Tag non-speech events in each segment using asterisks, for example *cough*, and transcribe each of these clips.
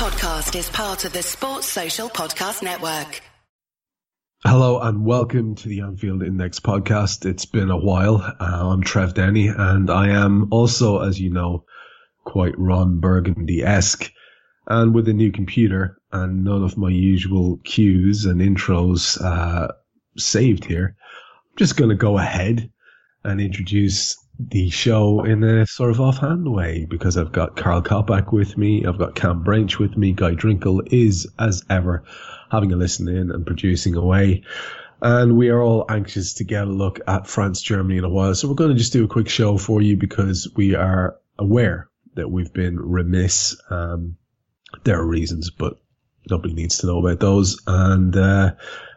podcast is part of the Sports Social Podcast Network. Hello and welcome to the Anfield Index podcast. It's been a while. Uh, I'm Trev Downey and I am also, as you know, quite Ron Burgundy-esque and with a new computer and none of my usual cues and intros uh, saved here. I'm just going to go ahead and introduce the show in a sort of offhand way because I've got Karl Coppack with me, I've got Kam Brainch with me, Guy Drinkel is, as ever, having a listen in and producing away. And we are all anxious to get a look at France, Germany in a while. So we're going to just do a quick show for you because we are aware that we've been remiss. Um, there are reasons, but nobody needs to know about those. And, uh,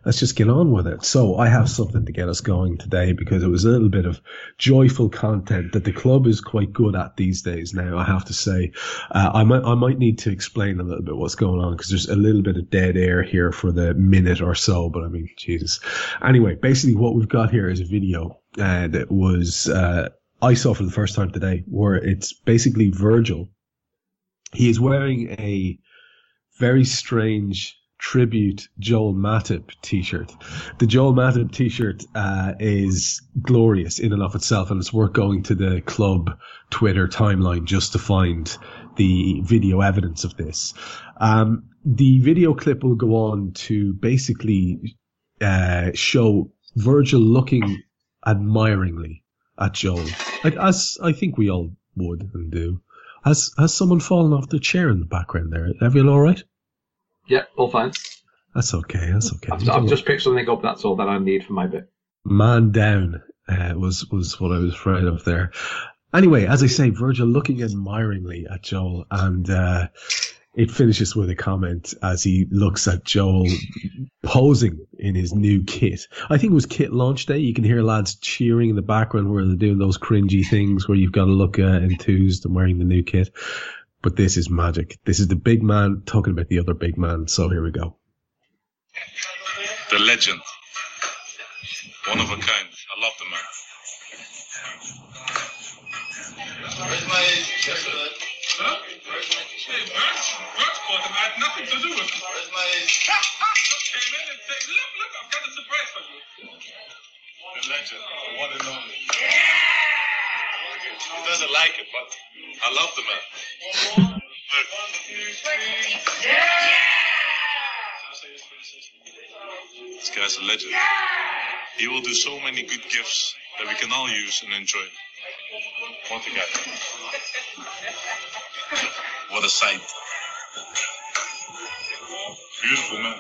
let's just get on with it. So I have something to get us going today because it was a little bit of joyful content that the club is quite good at these days. Now I have to say, uh, I might I might need to explain a little bit what's going on because there's a little bit of dead air here for the minute or so. But I mean, Jesus. Anyway, basically what we've got here is a video uh, that was uh, I saw for the first time today, where it's basically Virgil. He is wearing a very strange tribute Joel Matip t-shirt. The Joel Matip t-shirt uh, is glorious in and of itself, and it's worth going to the club Twitter timeline just to find the video evidence of this. Um, the video clip will go on to basically uh, show Virgil looking admiringly at Joel, like as I think we all would and do. Has has someone fallen off the chair in the background there? Everyone all right? Yeah, all fine. That's okay. That's okay. I've, I've just picked something up. That's all that I need for my bit. Man down uh, was was what I was afraid of there. Anyway, as I say, Virgil looking admiringly at Joel, and uh, it finishes with a comment as he looks at Joel posing in his new kit. I think it was kit launch day. You can hear lads cheering in the background where they're doing those cringy things where you've got to look uh, enthused and wearing the new kit. But this is magic. This is the big man talking about the other big man. So here we go. The legend. One of a kind. I love the man. Where's my t-shirt? Huh? Hey, Birch, Birch called him. I had nothing to do with it. Where's my... Just came in and said, look, look, I've got a surprise for you. The legend, the one and only. He doesn't like it, but I love the man. Look. This guy's a legend. He will do so many good gifts that we can all use and enjoy. What a guy. *laughs* What a sight. Beautiful man.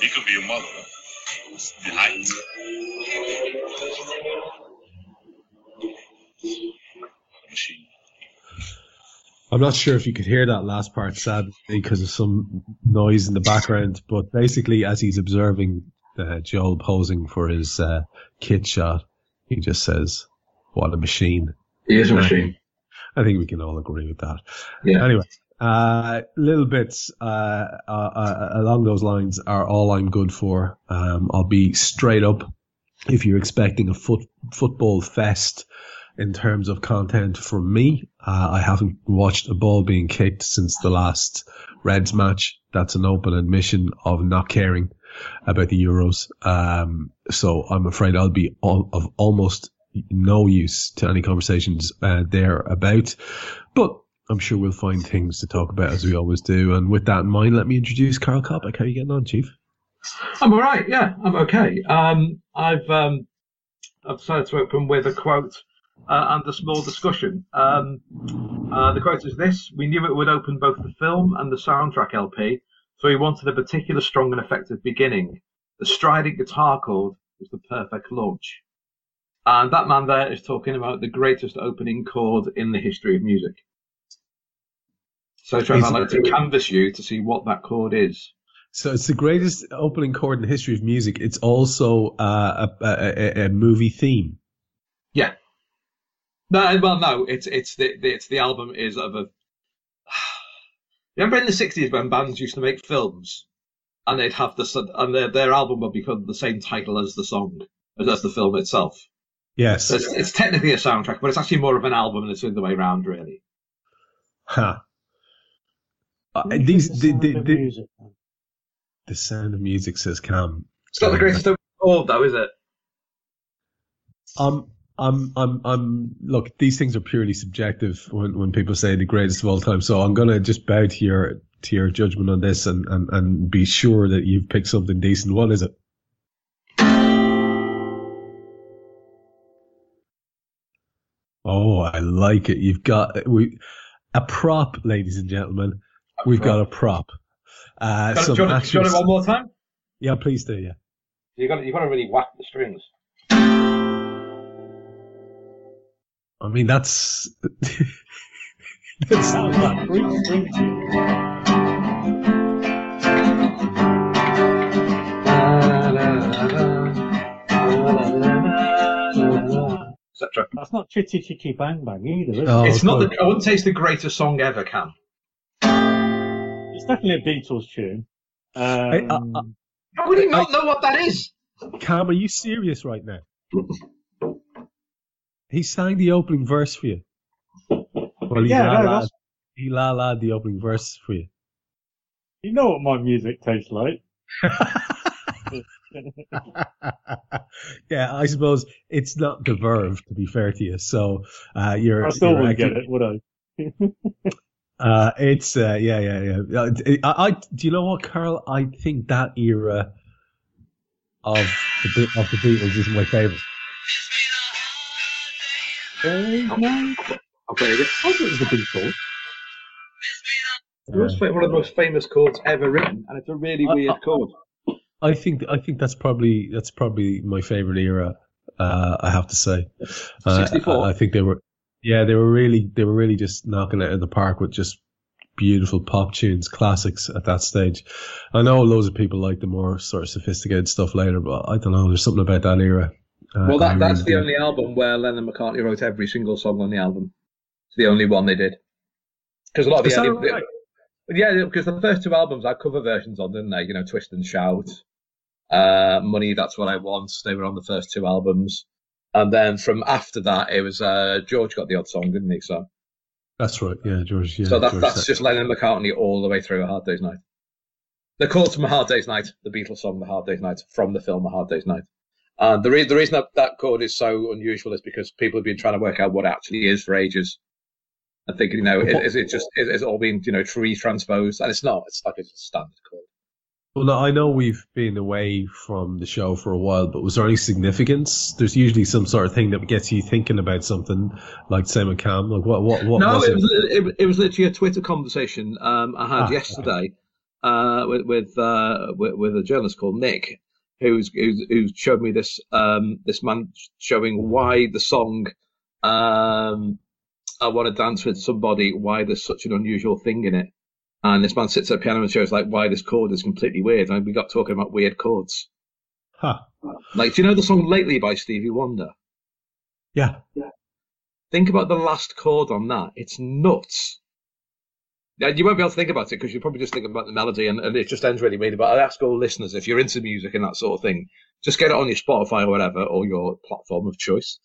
He could be your mother. The height. Machine. I'm not sure if you could hear that last part, sadly, because of some noise in the background. But basically, as he's observing uh, Joel posing for his uh, kit shot, he just says, "What a machine!" He is a Right. machine. I think we can all agree with that. Yeah. Anyway, uh, little bits uh, uh, uh, along those lines are all I'm good for. Um, I'll be straight up. If you're expecting a foot football fest in terms of content from me, uh, I haven't watched a ball being kicked since the last Reds match. That's an open admission of not caring about the Euros. Um, so I'm afraid I'll be all, of almost no use to any conversations uh, there about. But I'm sure we'll find things to talk about as we always do. And with that in mind, let me introduce Karl Coppack. How are you getting on, Chief? I'm all right. Yeah, I'm okay. Um, I've um, I've decided to open with a quote uh, and a small discussion. Um, uh, the quote is this: "We knew it would open both the film and the soundtrack LP, so we wanted a particular strong and effective beginning. The strident guitar chord was the perfect launch." And that man there is talking about the greatest opening chord in the history of music. So, Trevor, I'd like to canvass you to see what that chord is. So it's the greatest opening chord in the history of music. It's also uh, a, a, a, movie theme. Yeah. No, well, no, it's it's the, the it's the album is of a. *sighs* Remember in the sixties when bands used to make films, and they'd have the and their their album would become the same title as the song as the film itself. Yes. So it's, it's technically a soundtrack, but it's actually more of an album, and it's the other way around, really. Ha. Uh, these the the, sound the, of the, music, the sound of music says Cam. It's not the greatest of all, though, is it? Um, I'm, I'm, I'm. Look, these things are purely subjective when, when people say the greatest of all time. So I'm gonna just bow to your to your judgment on this and, and, and be sure that you've picked something decent. What is it? Oh, I like it. You've got we a prop, ladies and gentlemen. We've got a prop. Uh, Do you, some want, do you want it one more time? yeah, please do. Yeah. You got you got to really whack the strings. I mean, that's *laughs* That was like Etc. That's not Chitty Chitty Bang Bang either, is it? Oh, It's not the. I wouldn't say it's the greatest song ever, Cam. It's definitely a Beatles tune. Um, Hey, uh, uh, How would you not know what that is? Cam, are you serious right now? He sang the opening verse for you. Well, he Yeah, la no, he la la the opening verse for you. you know what my music tastes like. *laughs* *laughs* yeah, I suppose it's not the verve, to be fair to you. So uh, you're. I still you're wouldn't get it, would I? *laughs* *laughs* Uh, it's uh, yeah, yeah, yeah. Uh, I, I, do you know what, Carl? I think that era of the of the Beatles is my favorite. Uh, no, I'll play it. I thought it was the Beatles. It was one of the most famous chords ever written, and it's a really weird chord. I think I think that's probably that's probably my favorite era. Uh, I have to say, uh, 64? I, I think they were, yeah, they were really they were really just knocking it in the park with just beautiful pop tunes, classics at that stage. I know loads of people like the more sort of sophisticated stuff later, but I don't know. There's something about that era. Uh, Well, that, that's really the only album where Lennon McCartney wrote every single song on the album. It's the only one they did. Because a lot of the, early- right? yeah, because the first two albums had cover versions on, didn't they? You know, Twist and Shout, uh, Money, That's What I Want. They were on the first two albums, and then from after that, it was uh, George got the odd song, didn't he? So, That's right. Yeah, George. Yeah, so that, George that's just Lennon McCartney all the way through A Hard Day's Night. The chords from A Hard Day's Night, the Beatles song "A Hard Day's Night" from the film "A Hard Day's Night." And the, re- the reason that that chord is so unusual is because people have been trying to work out what it actually is for ages, and thinking, you know, is, is it just is, is it all been you know tree transposed? And it's not. It's like it's a standard chord. Well, I know we've been away from the show for a while, but was there any significance? There's usually some sort of thing that gets you thinking about something, like Simon Cam. Like what? What? What no, was it it? was it, it was literally a Twitter conversation um, I had Ah, yesterday uh, with with, uh, with with a journalist called Nick, who's who's, who showed me this um, this man showing why the song um, "I Want to Dance with Somebody" why there's such an unusual thing in it. And this man sits at a piano and shows like why this chord is completely weird. And we got talking about weird chords. Huh. Like, do you know the song "Lately" by Stevie Wonder? Yeah. Think about the last chord on that. It's nuts. Yeah, you won't be able to think about it because you're probably just think about the melody and, and it just ends really weird. But I ask all listeners if you're into music and that sort of thing, just get it on your Spotify or whatever or your platform of choice,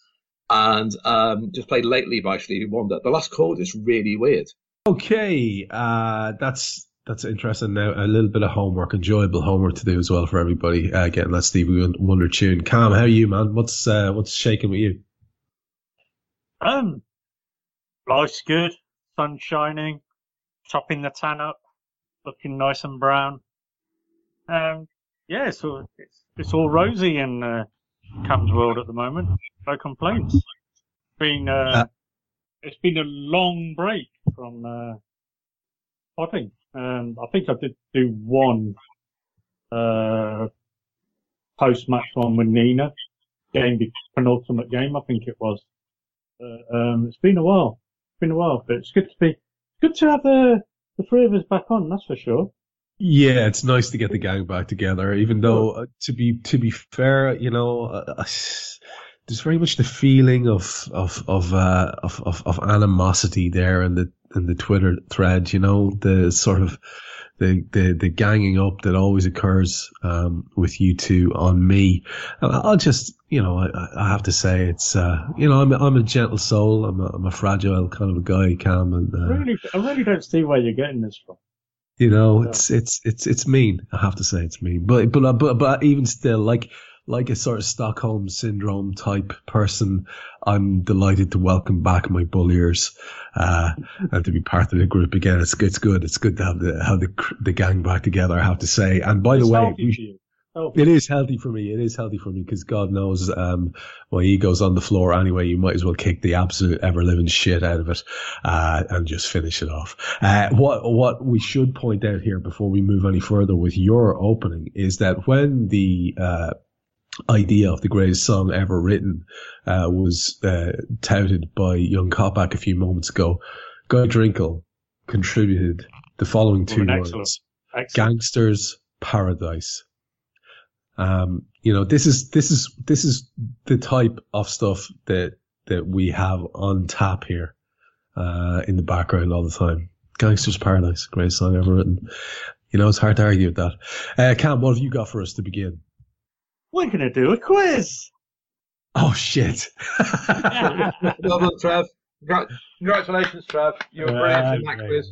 and um, just play "Lately" by Stevie Wonder. The last chord is really weird. Okay. Uh, that's that's interesting. Now a little bit of homework, enjoyable homework to do as well for everybody. Uh, getting that Stevie Wonder tune. Cam, how are you, man? What's uh, what's shaking with you? Um, life's good, sun shining, topping the tan up, looking nice and brown. Um, yeah, it's all, it's, it's all rosy in uh, Cam's world at the moment. No complaints. Been uh, Uh, it's been a long break from uh, potting. Um, I think I did do one uh, post match one with Nina, game penultimate game, I think it was. Uh, um, it's been a while. It's been a while, but it's good to be good to have uh, the three of us back on. That's for sure. Yeah, it's nice to get the gang back together. Even though, uh, to be to be fair, you know, uh, uh, there's very much the feeling of of of, uh, of of of animosity there in the in the Twitter thread. You know, the sort of the, the, the ganging up that always occurs um, with you two on me. And I'll just, you know, I, I have to say it's, uh, you know, I'm, a, I'm a gentle soul. I'm a, I'm a fragile kind of a guy, Cam, and I uh, really, I really don't see where you're getting this from. you know, it's it's it's it's mean. I have to say it's mean, but but but but even still, like like a sort of Stockholm syndrome type person, I'm delighted to welcome back my bulliers, uh, and to be part of the group again. It's it's good. It's good to have the have the the gang back together. I have to say. And by It's the way, you. It is healthy for me. It is healthy for me because God knows um, my ego's on the floor anyway. You might as well kick the absolute ever living shit out of it uh, and just finish it off. Uh, what what we should point out here before we move any further with your opening is that when the uh, idea of the greatest song ever written uh, was uh, touted by Young Coppack a few moments ago, Guy Drinkel contributed the following two words. excellent. Excellent. Gangsters Paradise. Um, you know, this is this is this is the type of stuff that that we have on tap here, uh, in the background all the time. Gangsters Paradise, greatest song ever written. You know, it's hard to argue with that. Uh, Cam, what have you got for us to begin? We're going to do a quiz. Oh shit! *laughs* Well done, Trev. Congratulations, Trev. You were brilliant in that quiz.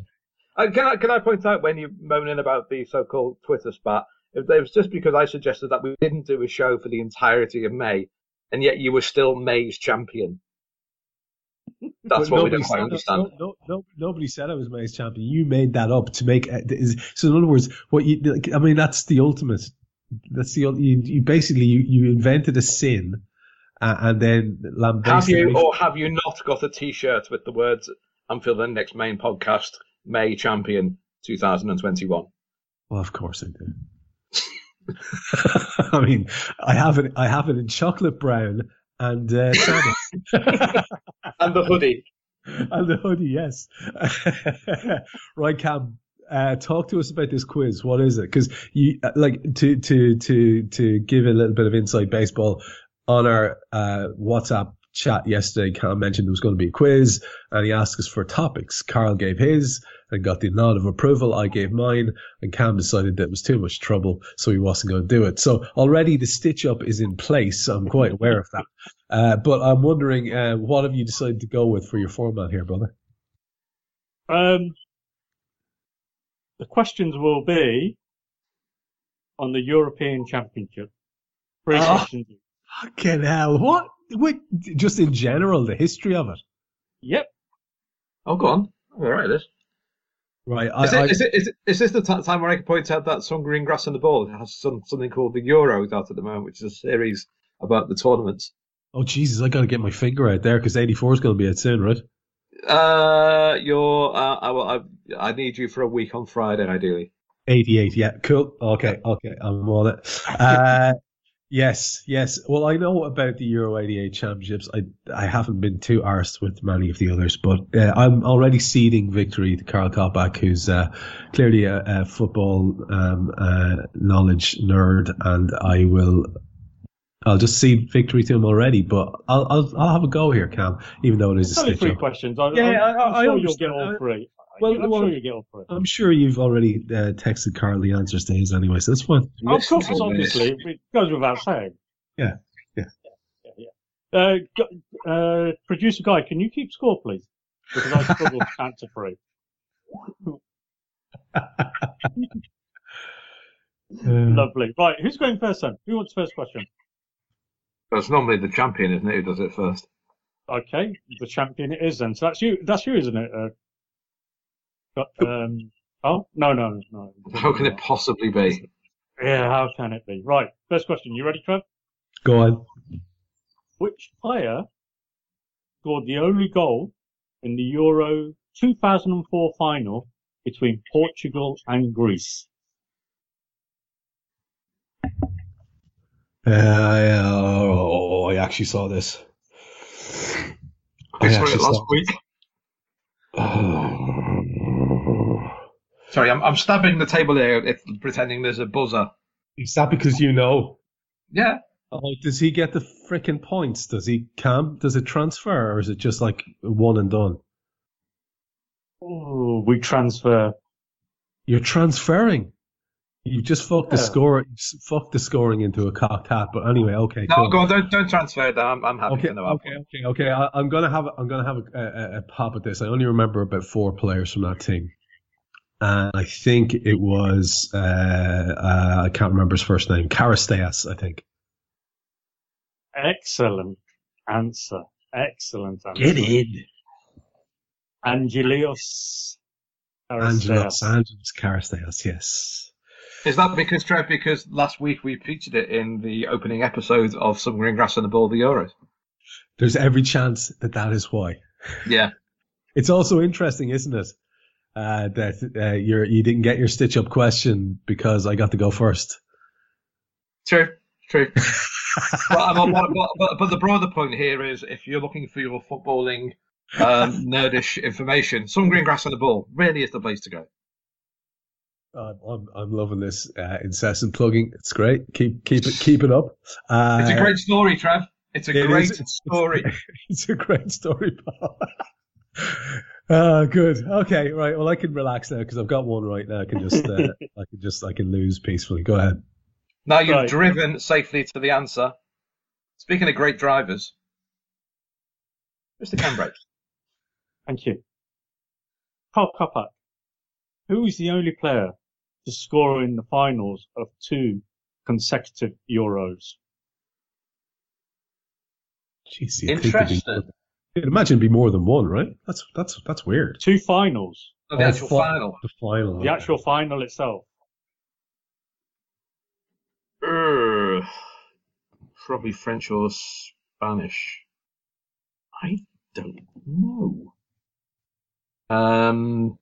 Uh, can I can I point out when you're moaning about the so-called Twitter spat, it was just because I suggested that we didn't do a show for the entirety of May, and yet you were still May's champion. That's But what we nobody don't quite said- understand. No, no, no, nobody said I was May's champion. You made that up to make. uh, is- So in other words, what you? I mean, that's the ultimate. That's the you. You basically you, you invented a sin, uh, and then Have you or have you not got a T-shirt with the words "Anfield Index main podcast May champion 2021"? Well, of course I do. *laughs* I mean, I have it. I have it in chocolate brown and uh. *laughs* And the hoodie. *laughs* and the hoodie, yes. right, Cam. Uh, talk to us about this quiz. What is it? Because you uh, like to to to to give a little bit of inside baseball on our uh, WhatsApp chat yesterday. Cam mentioned there was going to be a quiz, and he asked us for topics. Carl gave his and got the nod of approval. I gave mine, and Cam decided that it was too much trouble, so he wasn't going to do it. So already the stitch up is in place. So I'm quite aware of that. Uh, but I'm wondering, uh, what have you decided to go with for your format here, brother? Um, the questions will be on the European Championship. Three Oh. questions. Fucking hell! What? Wait, just in general, the history of it. Yep. Oh, go on. All right, it is. Right. I, Is, I, it, is, it, is, it, is this the t- time where I can point out that song Green Grass and the Ball has some, something called the Euros out at the moment, which is a series about the tournaments? oh Jesus! I got to get my finger out there because '84 is going to be out soon, right? Uh, you're, uh, I, I, I need you for a week on Friday, ideally. 88. Yeah. Cool. Okay. Okay. I'm on it. Uh, *laughs* yes. Yes. Well, I know about the Euro 88 championships. I I haven't been too arsed with many of the others, but uh, I'm already ceding victory to Karl Coppack, who's uh, clearly a, a football um, uh, knowledge nerd, and I will. I'll just see victory to him already, but I'll I'll, I'll have a go here, Cam. Even though it is It's a only three up. questions. I, Yeah, I'm, I- I'm I sure you'll get all three. Well, I'm well, sure you get all three. I'm sure you've already uh, texted Carl the answers to his anyway, so that's fine. Of course, obviously, it goes without saying. Yeah, yeah. yeah, yeah. Uh, uh, producer guy, can you keep score, please? Because I struggle to answer free. *laughs* Lovely. Right, who's going first then? Who wants the first question? That's normally the champion, isn't it, who does it first? Okay, the champion it is then. So that's you. That's you, isn't it? Uh, got, um, oh no, no, no. How can it possibly be? Yeah, how can it be? Right, first question. You ready, Trev? Go on. Which player scored the only goal in the Euro 2004 final between Portugal and Greece? Uh, yeah, oh, I actually saw this. I saw it last saw- week. Oh. *sighs* Sorry, I'm, I'm stabbing the table here, if, pretending there's a buzzer. Is that because you know? Yeah. Oh, does he get the freaking points? Does he, Cam? Does it transfer, or is it just like one and done? Oh, we transfer. You're transferring. You just fucked the score. Fucked the scoring into a cocked hat. But anyway, okay. No, cool. go on. Don't don't transfer that. I'm, I'm happy Okay, to okay, okay, okay. I, I'm gonna have a, I'm gonna have a, a, a pop at this. I only remember about four players from that team, and I think it was uh, uh, I can't remember his first name. Charisteas, I think. Excellent answer. Excellent answer. in, Angelios. Angelos Charisteas. Angelos Charisteas. Yes. Is that because Trev? Because last week we featured it in the opening episode of Some Green Grass and the Ball of the Euros. There's every chance that that is why. Yeah. *laughs* It's also interesting, isn't it? Uh, that uh, you're you didn't get your stitch up question because I got to go first. True. True. *laughs* but, I'm, but, but, but the broader point here is if you're looking for your footballing um, nerdish information, Some Green Grass and the Ball really is the place to go. I'm I'm loving this uh, incessant plugging. It's great. Keep keep it keep it up. Uh, It's a great story, Trev. It's a it great is. Story. *laughs* it's a great story, Paul. *laughs* uh, good. Okay, right. Well, I can relax now because I've got one right now. I can just, uh, *laughs* I can just, I can lose peacefully. Go ahead. Now you've Right. driven safely to the answer. Speaking of great drivers, Mr. Kam Brainch. Thank you. Karl Coppack. Who's the only player to score in the finals of two consecutive Euros? Jeez, you'd think it'd be Interesting. than- imagine it'd be more than one, right? That's that's that's weird. Two finals. Oh, the Oh, actual fi- final. The final. The actual final itself. Urgh. probably French or Spanish. I don't know. Um.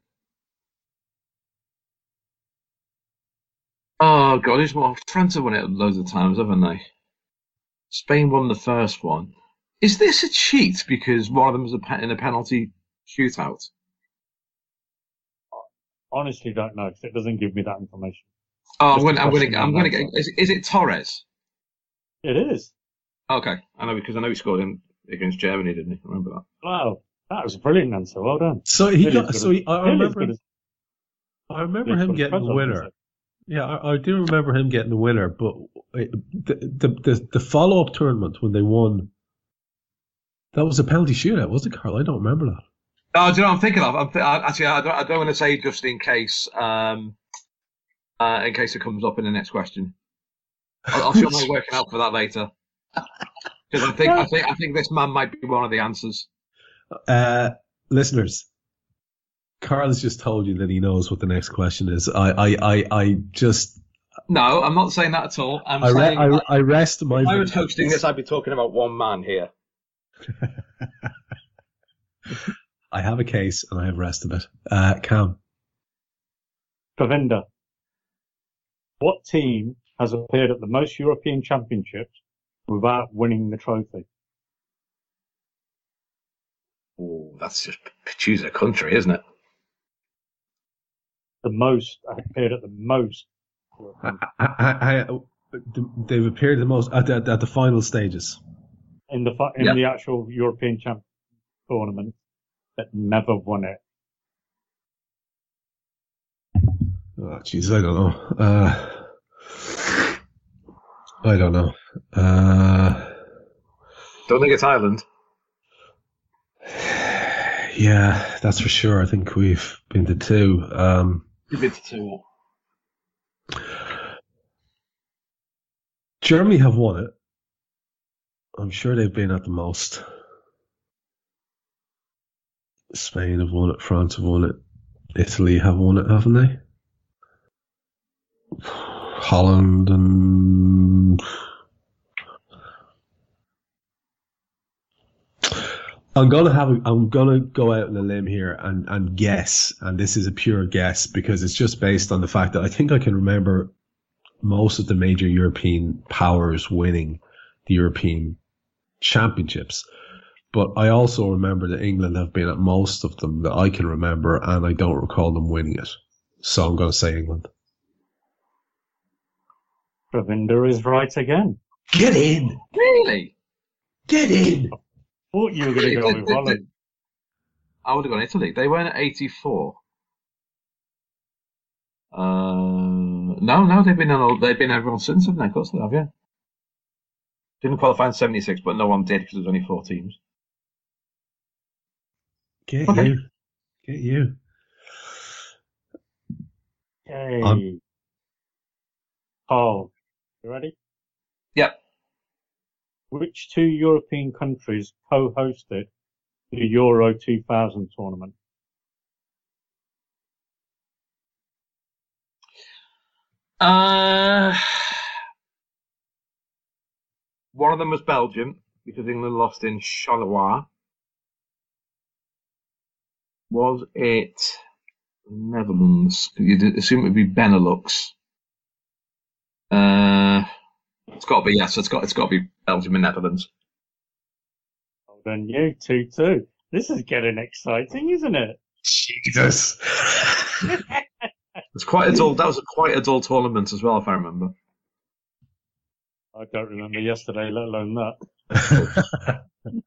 Oh God, it's well, France have won it loads of times, haven't they? Spain won the first one. Is this a cheat because one of them is a pe- in a penalty shootout? Honestly, don't know 'cause it doesn't give me that information. Oh, I'm Just a going. I'm going. question I'm going to get. Is, is it Torres? It is. Okay, I know because I know he scored in against Germany, didn't he? I remember that. Wow, that was a brilliant answer. Well done. So he Nearly got. So he, I nearly as remember. as- I remember nearly as him getting the Fred, winner. Yeah, I, I do remember him getting the winner, but the the the, the follow up tournament when they won, that was a penalty shootout, was it, Carl? I don't remember that. Oh, do you know what I'm thinking of? I'm th- I, actually, I don't, I don't want to say just in case, um, uh, in case it comes up in the next question. I'll, I'll show my *laughs* working out for that later. Because I think, I think, I think this man might be one of the answers. Uh, listeners, Carl has just told you that he knows what the next question is. I I I, I just No, I'm not saying that at all. I'm I, re- saying I, I rest my. if I was *laughs* hosting this, I'd be talking about one man here. I have a case and I have rested it. Uh, Cam. Pravinda. What team has appeared at the most European championships without winning the trophy? Oh, that's just choose a country, isn't it? The most I appeared at the most. I, I, I, they've appeared the most at, the- at the final stages. in the in Yeah. the actual European champ tournament, but never won it. Oh, jeez, I don't know. Uh, I don't know. Uh, Don't think it's Ireland. *sighs* yeah, that's for sure. I think we've been to two. Um, You've two. Germany have won it. I'm sure they've been at the most. Spain have won it. France have won it. Italy have won it, haven't they? *sighs* Holland and I'm gonna have a, I'm gonna go out on a limb here and, and guess, and this is a pure guess because it's just based on the fact that I think I can remember most of the major European powers winning the European championships. But I also remember that England have been at most of them that I can remember, and I don't recall them winning it. So I'm going to say England. Pravinda is right again. Get in! Really? Get in! Thought you were going to go with *laughs* Holland. I would have gone Italy. They weren't at 84. Uh, no, no, they've been in all, they've been everyone since, haven't they? Of course they have, yeah. Didn't qualify in 76, but no one did because there's only four teams. Get Okay. you. Get you. Yay. Um, Carl, you ready? Yep. Which two European countries co-hosted the Euro 2000 tournament? Uh, one of them was Belgium because England lost in Charleroi. Was it Netherlands? You'd assume it would be Benelux. Uh, it's got to be yes. It's got it's got to be Belgium and Netherlands. Well done you, 2-2. This is getting exciting, isn't it? Jesus. *laughs* It's quite a dull. That was a quite a dull tournament as well, if I remember. I don't remember yesterday, let alone that. *laughs*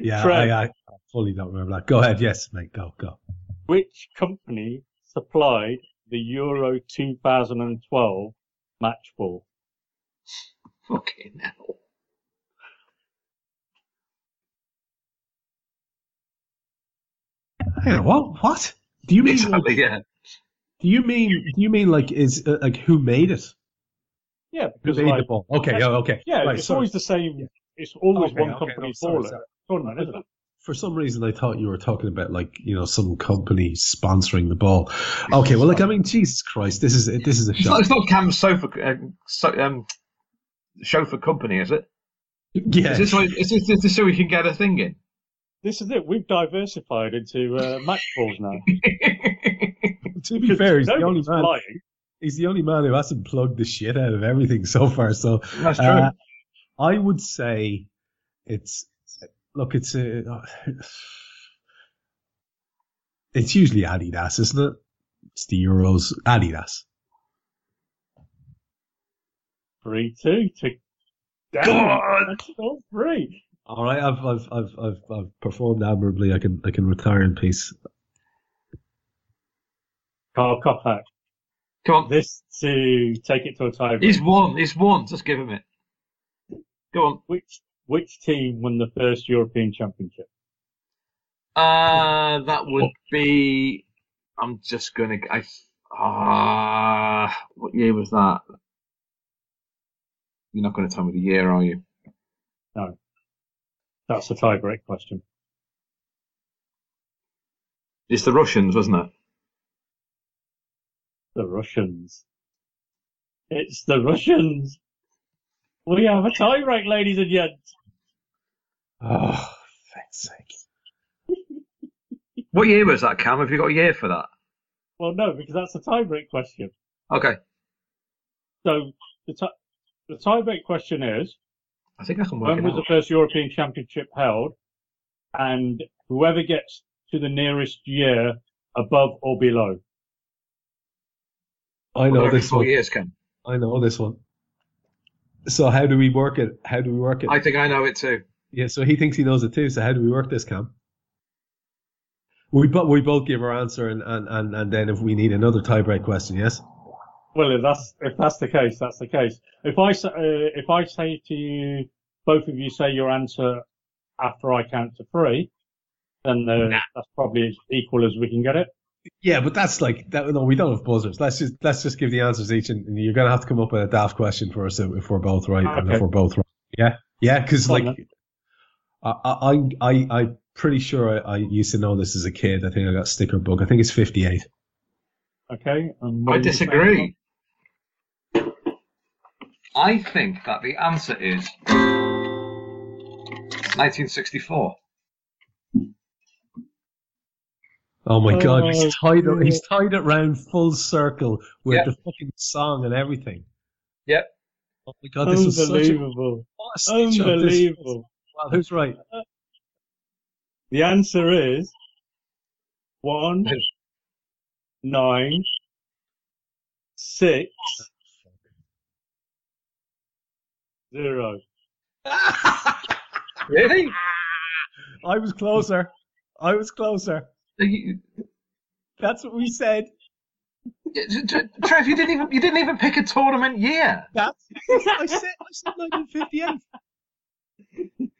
yeah, Fred. I, I fully don't remember that. Go ahead. Yes, mate. Go, go. Which company supplied the Euro 2012 match ball? Fucking now. Hang on, what? What? Do you mean? Like, Yeah. do you mean? Do you mean like is uh, like who made it? Yeah, Who because made like, the ball? Okay. Yeah. Okay. yeah, Right, it's sorry. always the same. Yeah. It's always Okay, one okay, company no, sorry, sorry. tournament, isn't it? For some reason, I thought you were talking about like you know some company sponsoring the ball. Okay. Well, like I mean, Jesus Christ, this is this is a It's not, shock. it's not Cam's sofa, uh, so, um, chauffeur company, is it? Yeah. Is this, why- is this, is this so we can get a thing in? This is it. We've diversified into uh, match balls now. *laughs* to be fair, he's the only man. flying. He's the only man who hasn't plugged the shit out of everything so far. So That's true. Uh, I would say it's look, it's a it's usually Adidas, isn't it? It's the Euros Adidas. Three two to God! That's all three. All right, I've I've I've I've, I've performed admirably. I can I can retire in peace. Karl Coppack. Come on. This to take it to a tie. He's won. He's won. Just give him it. Go on. Which which team won the first European Championship? Uh, that would be. I'm just gonna. I. Ah, what year was that? You're not going to tell me the year, are you? No. That's a tie-break question. It's the Russians, wasn't it? The Russians. It's the Russians. We have a tie-break, ladies and gents. Oh, thanks sake! *laughs* What year was that, Cam? Have you got a year for that? Well, no, because that's a tie-break question. Okay. So the tie the tie-break question is: I think I can work When it was out. the first European Championship held? And whoever gets to the nearest year above or below. I know Every this four one. years, Cam. I know this one. So how do we work it? How do we work it? I think I know it too. Yeah, so he thinks he knows it too. So how do we work this, Cam? We but we both give our answer, and, and, and, and then if we need another tiebreak question, yes. Well, if that's if that's the case, that's the case. If I say, uh, if I say to you, both of you say your answer after I count to three, then uh, that's probably as equal as we can get it. Yeah, but that's like that. No, we don't have buzzers. Let's just let's just give the answers each, and, and you're gonna have to come up with a daft question for us if we're both right, and if we're both right. Yeah, yeah, because Fine, like I I I I'm pretty sure I, I used to know this as a kid. I think I got sticker book. I think it's 58. Okay. I are you saying? disagree. I think that the answer is 1964. Oh my god, Oh, he's tied it. He's tied it round full circle with Yeah. the fucking song and everything. Yep. Oh my god, this is such a Unbelievable. what a stitch up this- Unbelievable. Wow, who's right? The answer is one, nine, six, zero. *laughs* Really? I was closer. I was closer. You- That's what we said. Trev, you didn't even you didn't even pick a tournament year. That's, I said I said 1958.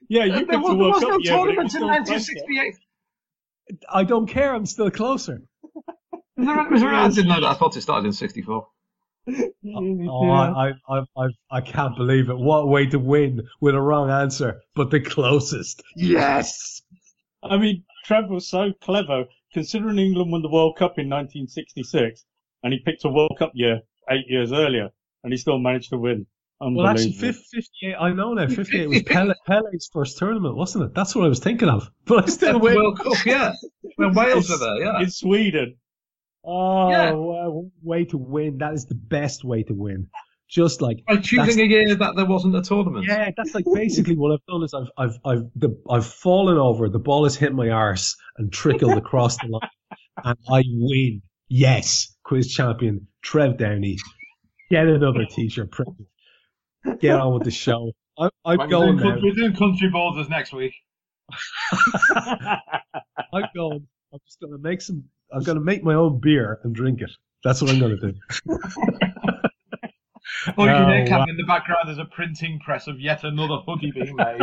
Yeah, you There picked was, a there was Cup no year, tournament was in still closer. 1968. I don't care. I'm still closer. Was there- was there- I didn't know that. I thought it started in 64. Oh, oh I, I, I, I, I can't believe it. What way to win with a wrong answer, but the closest. Yes. I mean, Trev was so clever, considering England won the World Cup in 1966, and he picked a World Cup year eight years earlier, and he still managed to win. Well, actually, Unbelievable. 58. I know now. 58 was Pele, Pele's first tournament, wasn't it? That's what I was thinking of. *laughs* But I still win. World Cup, yeah. When Wales are there, yeah. in Sweden. Oh, Yeah. wow, way to win. That is the best way to win. Just like By choosing a year that there wasn't a tournament. Yeah, that's like basically what I've done is I've I've I've the, I've fallen over. The ball has hit my arse and trickled across the line, *laughs* and I win. Yes, quiz champion Trev Downey. Get another t-shirt printed. Get on with the show. I, I'm Right, going we're, now. doing, we're doing country borders next week. *laughs* *laughs* I'm going. I'm just gonna make some. I'm gonna make my own beer and drink it. That's what I'm gonna do. *laughs* All you can Oh, hear, Cam, in the background is a printing press of yet another hoodie being made.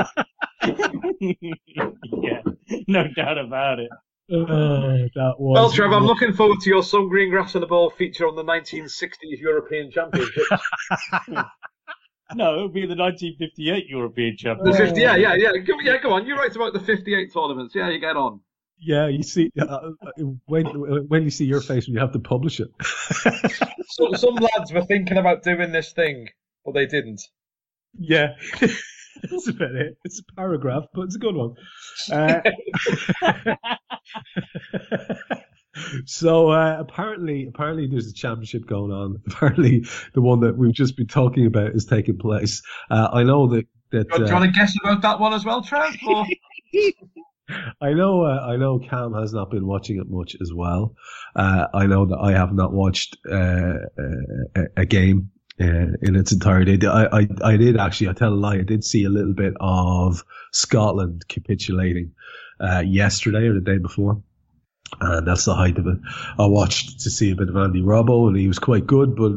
*laughs* *laughs* yeah, no doubt about it. Oh, that was. well, Trev, I'm looking forward to your Some Green Grass and the Ball feature on the 1960s European Championships. No, it'll be the 1958 European the Championship. 50, yeah, yeah, yeah. Go, yeah, go on. You write about the 58 tournaments. Yeah, you get on. Yeah, you see, uh, uh, when when you see your face when you have to publish it. *laughs* So, some lads were thinking about doing this thing, but they didn't. Yeah, *laughs* that's about it. It's a paragraph, but it's a good one. Uh, *laughs* so uh, apparently, apparently, there's a championship going on. Apparently, the one that we've just been talking about is taking place. Uh, I know that that Do you uh, want to guess about that one as well, Trev? *laughs* I know uh, I know Cam has not been watching it much as well. Uh, I know that I have not watched uh, a, a game uh, in its entirety. I, I I did actually. I tell a lie. I did see a little bit of Scotland capitulating uh, yesterday or the day before. And that's the height of it. I watched to see a bit of Andy Robbo, and he was quite good, but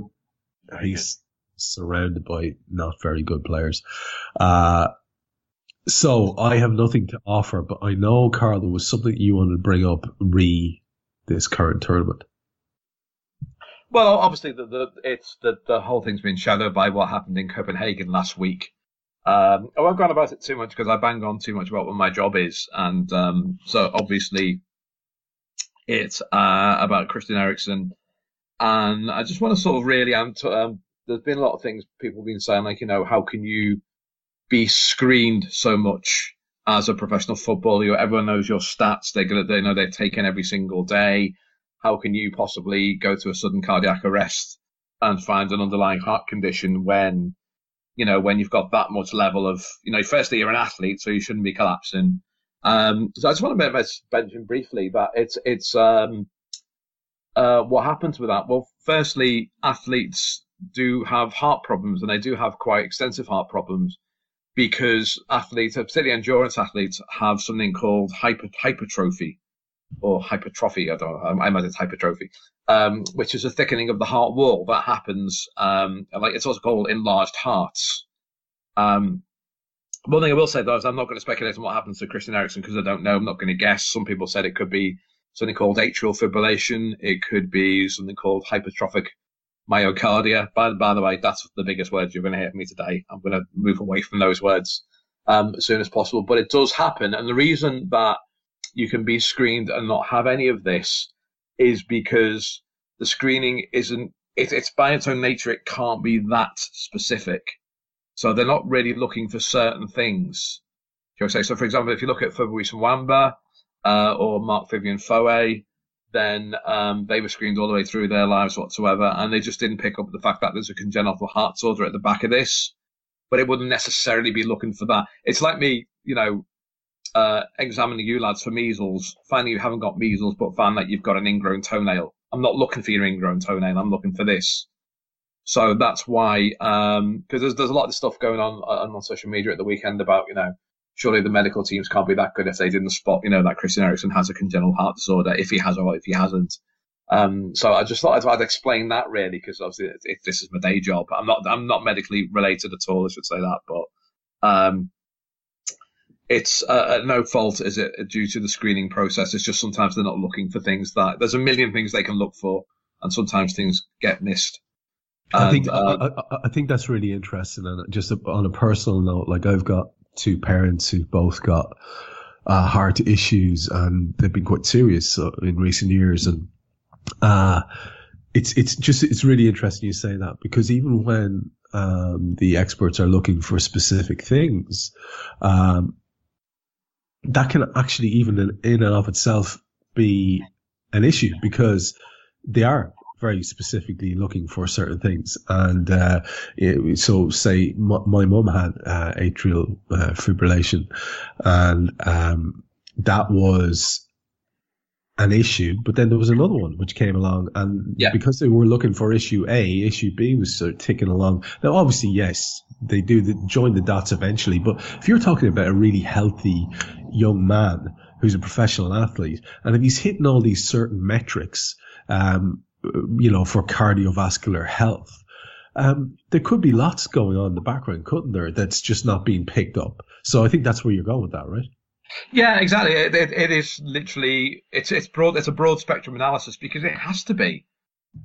he's surrounded by not very good players. Uh, so I have nothing to offer, but I know, Carl, there was something you wanted to bring up re this current tournament. Well, obviously, the, the it's the the whole thing's been shadowed by what happened in Copenhagen last week. Um, I won't go on about it too much because I bang on too much about what my job is, and um, so obviously, it's uh, about Christian Eriksen, and I just want to sort of really um, there's been a lot of things people have been saying, like you know, how can you be screened so much as a professional footballer? Everyone knows your stats; they're gonna, they know they're taken every single day how can you possibly go to a sudden cardiac arrest and find an underlying heart condition when, you know, when you've got that much level of, you know, firstly, you're an athlete, so you shouldn't be collapsing. Um, so I just want to mention briefly that it's, it's, um, uh, what happens with that? Well, firstly, athletes do have heart problems and they do have quite extensive heart problems because athletes, particularly endurance athletes, have something called hyper, hypertrophy or hypertrophy. I don't know. I imagine it's hypertrophy, um, which is a thickening of the heart wall that happens. Um, like it's also called enlarged hearts. Um, one thing I will say though is I'm not going to speculate on what happens to Christian Eriksen because I don't know. I'm not going to guess. Some people said it could be something called atrial fibrillation. It could be something called hypertrophic myocardia. By, by the way, that's the biggest words you're going to hear from me today. I'm going to move away from those words um, as soon as possible. But it does happen, and the reason that you can be screened and not have any of this is because the screening isn't it, it's by its own nature it can't be that specific so they're not really looking for certain things shall I say so for example if you look at Fabrice Muamba uh, or Marc-Vivien Foé then um, they were screened all the way through their lives whatsoever and they just didn't pick up the fact that there's a congenital heart disorder at the back of this but it wouldn't necessarily be looking for that it's like me you know uh, examining you lads for measles, finding you haven't got measles, but find that you've got an ingrown toenail. I'm not looking for your ingrown toenail. I'm looking for this. So that's why, um, because there's there's a lot of stuff going on on, on social media at the weekend about you know, surely the medical teams can't be that good if they didn't spot you know that Christian Eriksen has a congenital heart disorder if he has or if he hasn't. Um, so I just thought I'd, I'd explain that really because obviously it, it, this is my day job. I'm not I'm not medically related at all. I should say that, but um, it's uh, no fault is it due to the screening process. It's just sometimes they're not looking for things that there's a million things they can look for, and sometimes things get missed. I think uh, I, I, I, think that's really interesting, and just on a personal note, like I've got two parents who've both got uh, heart issues, and they've been quite serious uh, in recent years, and uh, it's it's just it's really interesting you say that because even when um, the experts are looking for specific things, um, that can actually even in, in and of itself be an issue because they are very specifically looking for certain things. And uh, it, so, say my, my mum had uh, atrial uh, fibrillation, and um, that was an issue. But then there was another one which came along, and Yeah. because they were looking for issue A, issue B was sort of ticking along. Now, obviously, yes, they do the, join the dots eventually. But if you're talking about a really healthy young man who's a professional athlete, and if he's hitting all these certain metrics, um, you know, for cardiovascular health, um, there could be lots going on in the background, couldn't there? That's just not being picked up. So I think that's where you're going with that, right? Yeah, exactly. It, it, it is literally it's it's broad. It's a broad spectrum analysis because it has to be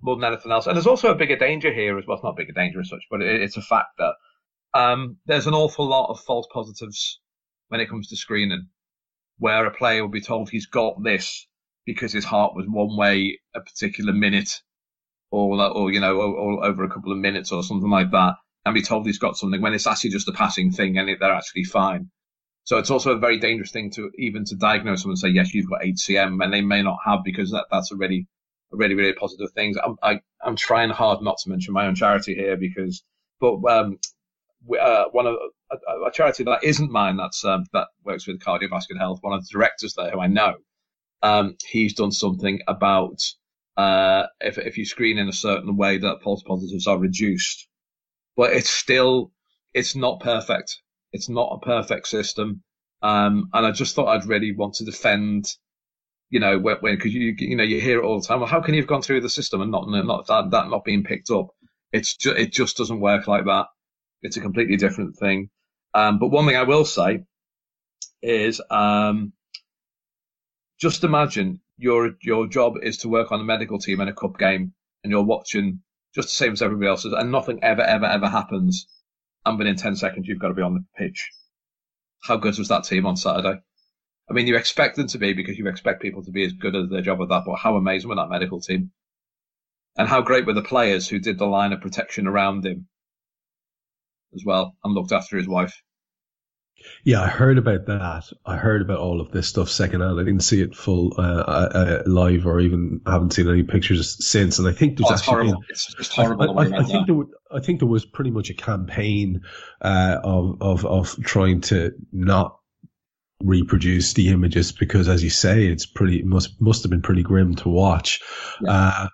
more than anything else. And there's also a bigger danger here as well. It's not a bigger danger as such, but it, it's a fact that um, there's an awful lot of false positives when it comes to screening, where a player will be told he's got this because his heart was one way a particular minute, or or you know, or, or over a couple of minutes or something like that, and be told he's got something when it's actually just a passing thing and they're actually fine. So it's also a very dangerous thing to even to diagnose someone and say, yes, you've got HCM, and they may not have because that, that's a really, a really, really positive thing. I'm, I, I'm trying hard not to mention my own charity here because, but, um, we, uh, one of a, a charity that isn't mine that's, um, that works with cardiovascular health, one of the directors there who I know, um, he's done something about, uh, if, if you screen in a certain way that false positives are reduced, but it's still, it's not perfect. It's not a perfect system. Um, and I just thought I'd really want to defend, you know, when, because you, you know, you hear it all the time. Well, how can you have gone through the system and not, not that, that not being picked up? It's ju- it just doesn't work like that. It's a completely different thing. Um, but one thing I will say is, um, just imagine your, your job is to work on a medical team in a cup game and you're watching just the same as everybody else's and nothing ever, ever, ever happens and within 10 seconds you've got to be on the pitch. How good was that team on Saturday? I mean, you expect them to be because you expect people to be as good at their job at that, but how amazing were that medical team? And how great were the players who did the line of protection around him as well and looked after his wife? Yeah, I heard about that. I heard about all of this stuff secondhand. I didn't see it full uh, uh, live, or even haven't seen any pictures since. And I think there's Oh, it's actually horrible. It's just horrible. I, I, I think there was, I think there was pretty much a campaign uh, of of of trying to not reproduce the images because, as you say, it's pretty must must have been pretty grim to watch. Yeah.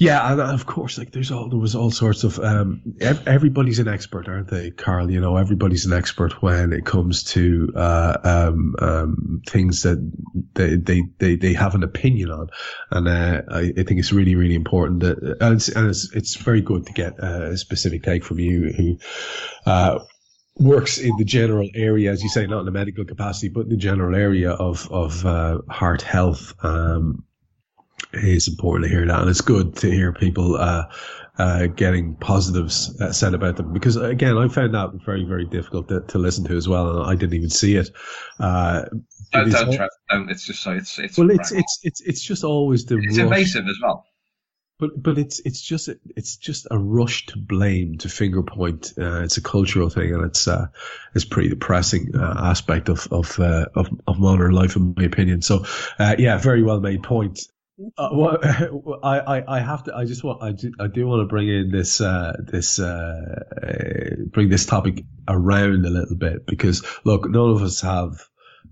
Uh, yeah, and of course, like there's all there was all sorts of um, ev- everybody's an expert, aren't they, Karl? You know, everybody's an expert when it comes to uh, um, um, things that they, they they they have an opinion on, and uh, I, I think it's really really important that and it's and it's, it's very good to get uh, a specific take from you who. Uh, works in the general area, as you say, not in a medical capacity, but in the general area of of uh, heart health. Um, it's important to hear that, and it's good to hear people uh, uh, getting positives uh, said about them. Because again, I found that very, very difficult to, to listen to as well, and I didn't even see it. Uh, Don't, it don't, don't. It's just so it's it's well, it's it's it's it's just always the it's rush. invasive as well. But but it's it's just it's just a rush to blame to finger point. Uh, it's a cultural thing, and it's uh, it's pretty depressing uh, aspect of of, uh, of of modern life, in my opinion. So uh, yeah, very well made point. Uh, well, *laughs* I, I have to. I just want. I do, I do want to bring in this uh, this uh, uh, bring this topic around a little bit because look, none of us have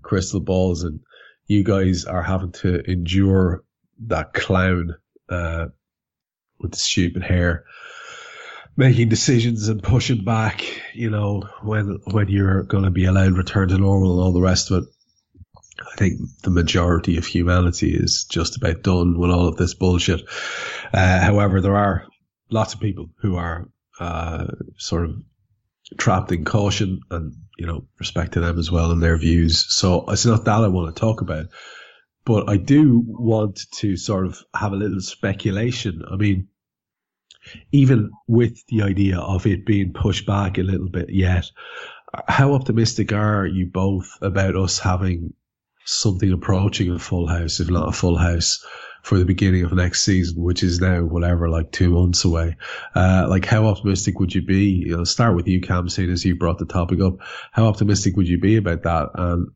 crystal balls, and you guys are having to endure that clown. Uh, with the stupid hair, making decisions and pushing back, you know, when when you're going to be allowed return to normal and all the rest of it. Think the majority of humanity is just about done with all of this bullshit. Uh, however, there are lots of people who are uh, sort of trapped in caution and, you know, respect to them as well and their views. So it's not that I want to talk about, but I do want to sort of have a little speculation. I mean, even with the idea of it being pushed back a little bit yet, how optimistic are you both about us having something approaching a full house, if not a full house, for the beginning of next season, which is now whatever, like two months away? Uh, like how optimistic would you be? You know, start with you, Kam, seeing as you brought the topic up. How optimistic would you be about that? And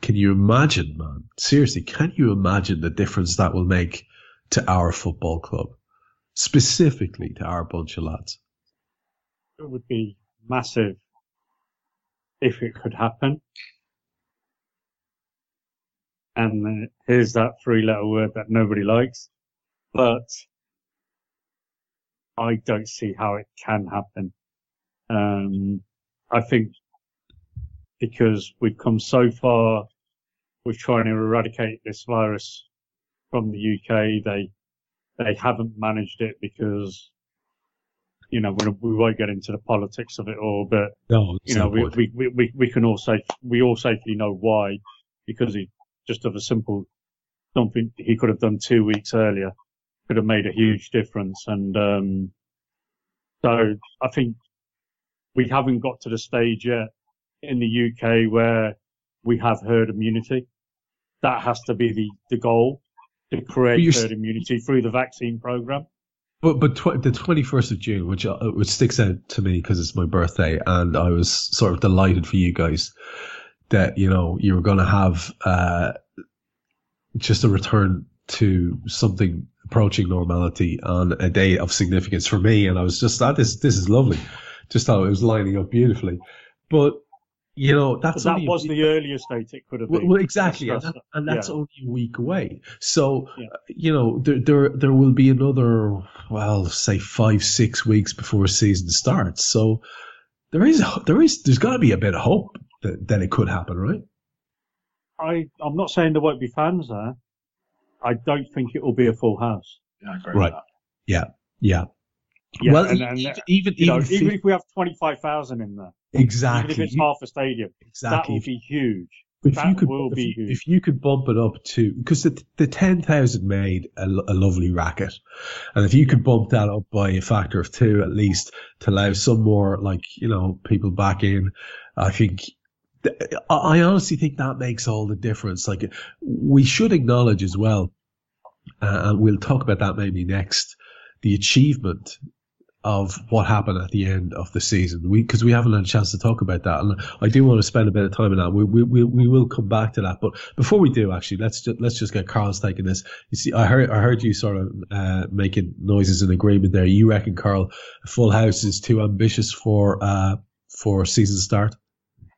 can you imagine, man? Seriously, can you imagine the difference that will make to our football club? Specifically to our bunch of lads. It would be massive if it could happen. And uh, here's that three letter word that nobody likes, but I don't see how it can happen. Um, I think because we've come so far with trying to eradicate this virus from the UK, they, they haven't managed it because you know, we, we won't get into the politics of it all, but No, you know, we, we, we, we, can all safe, we all safely know why, because he just of a simple something he could have done two weeks earlier could have made a huge difference. And, um, so I think we haven't got to the stage yet in the UK where we have herd immunity. That has to be the, the goal to create herd immunity through the vaccine program. But but tw- the twenty first of June, which uh, which sticks out to me because it's my birthday, and I was sort of delighted for you guys that you know you were going to have uh, just a return to something approaching normality on a day of significance for me, and I was just that this this is lovely. Just thought it was lining up beautifully, but you know that's that was the earliest date it could have been. well, exactly, and, That's- that, and that's yeah. only a week away. So, Yeah. uh, you know, there, there there will be another, well, say five, six weeks before season starts. So, there is there is there's got to be a bit of hope that, that it could happen, right? I, I'm not saying there won't be fans there. I don't think it will be a full house. Yeah, I agree Right. with that. Yeah, yeah. Yeah, well, and, and, uh, even even, you know, even even fi- if we have 25,000 in there, exactly, even if it's half a stadium, exactly, that exactly. will be huge. if that you could, will if, be huge. if you could bump it up to because the the ten thousand made a, a lovely racket, and if you could bump that up by a factor of two at least to allow some more like you know people back in, I think. I honestly think that makes all the difference. Like we should acknowledge as well, uh, and we'll talk about that maybe next, the achievement of what happened at the end of the season. We because we haven't had a chance to talk about that, and I do want to spend a bit of time on that. We we we, we will come back to that, but before we do, actually, let's just let's just get Karl's take on this. You see, I heard I heard you sort of uh, making noises in agreement there. You reckon Karl, full house is too ambitious for uh for season start?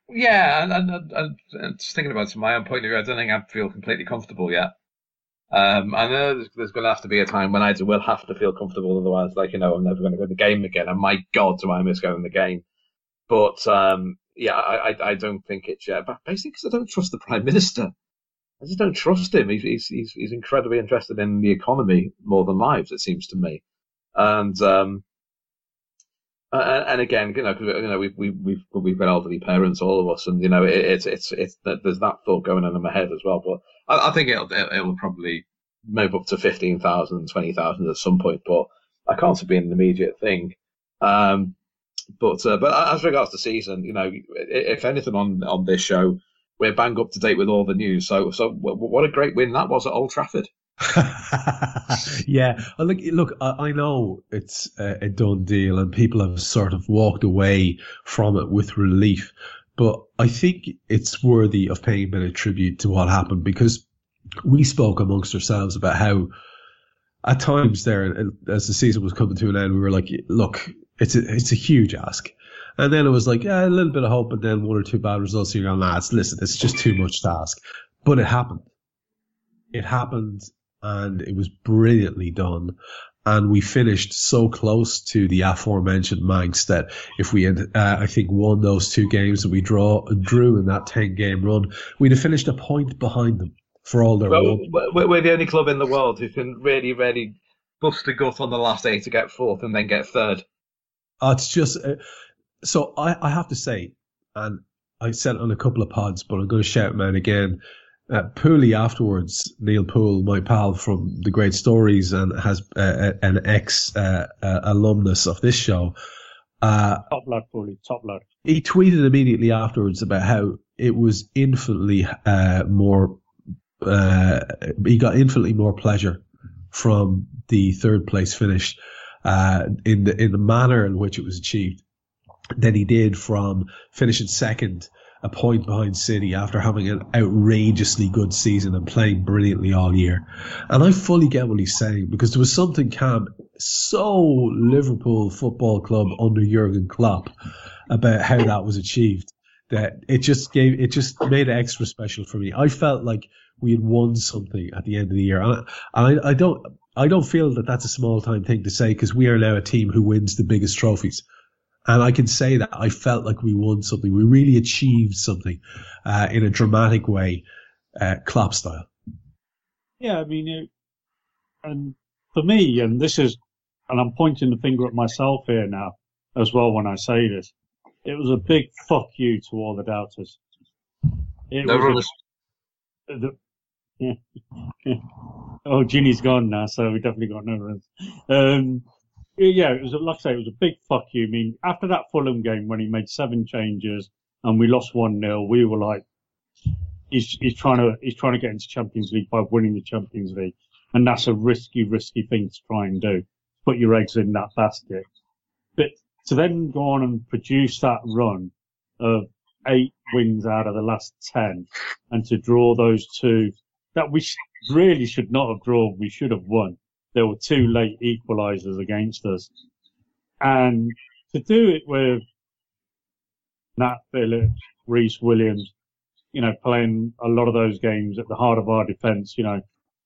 Yeah, and, and, and, and, just thinking about it from my own point of view, I don't think I feel completely comfortable yet. Um, I know there's, there's going to have to be a time when I will have to feel comfortable, otherwise, like you know, I'm never going to go to the game again. And my God, do I miss going to the game? But um, yeah, I, I, I don't think it's yet. But basically, because I don't trust the prime minister. I just don't trust him. He's, he's he's he's incredibly interested in the economy more than lives, it seems to me. And um, and again, you know, 'cause, you know, we've we've we've we've got elderly parents, all of us, and you know, it, it's it's it's there's that thought going on in my head as well. But I, I think it'll it'll probably move up to 15,000, 20,000 at some point. But I can't being an immediate thing. Um, but uh, but as regards to season, you know, if anything on on this show, we're bang up to date with all the news. So so what a great win that was at Old Trafford. *laughs* yeah, Uh, look, look, I, know it's a, done deal, and people have sort of walked away from it with relief. But I think it's worthy of paying a bit of tribute to what happened because we spoke amongst ourselves about how, at times there, as the season was coming to an end, we were like, "Look, it's a it's a huge ask." And then it was like, yeah, a little bit of hope, and then one or two bad results. You're going, lads, listen, it's just too much to ask. But it happened. It happened and it was brilliantly done. And we finished so close to the aforementioned Mancs that if we had, uh, I think, won those two games that we draw drew in that ten game run, we'd have finished a point behind them for all their Well, we're we're the only club in the world who can really, really bust a gut on the last day to get fourth and then get third. Uh, it's just uh, so I, I have to say, and I said on a couple of pods, but I'm going to shout him out again. Uh, Pooley afterwards, Neil Poole, my pal from the Great Stories, and has uh, an ex uh, uh, alumnus of this show. Uh, Top lad, Foley, top lad. he tweeted immediately afterwards about how it was infinitely uh, more. Uh, he got infinitely more pleasure from the third place finish uh, in the in the manner in which it was achieved than he did from finishing second, a point behind City after having an outrageously good season and playing brilliantly all year. And I fully get what he's saying because there was something Cam so Liverpool Football Club under Jurgen Klopp about how that was achieved that it just gave it just made it extra special for me. I felt like we had won something at the end of the year. And I, I, I don't I don't feel that that's a small time thing to say because we are now a team who wins the biggest trophies. And I can say that I felt like we won something. We really achieved something uh, in a dramatic way, uh, Klopp style. Yeah, I mean, it, and for me, and this is, and I'm pointing the finger at myself here now as well when I say this. It was a big fuck you to all the doubters. It No was a, *laughs* the, yeah. *laughs* oh, Gini's gone now, so we definitely got no runs. Um, yeah, it was like I say, it was a big fuck you. I mean, after that Fulham game when he made seven changes and we lost one 0 we were like, he's he's trying to he's trying to get into Champions League by winning the Champions League, and that's a risky, risky thing to try and do. Put your eggs in that basket, but to then go on and produce that run of eight wins out of the last ten, and to draw those two that we really should not have drawn, we should have won. There were two late equalisers against us, and to do it with Nat Phillips, Rhys Williams, you know, playing a lot of those games at the heart of our defence, you know,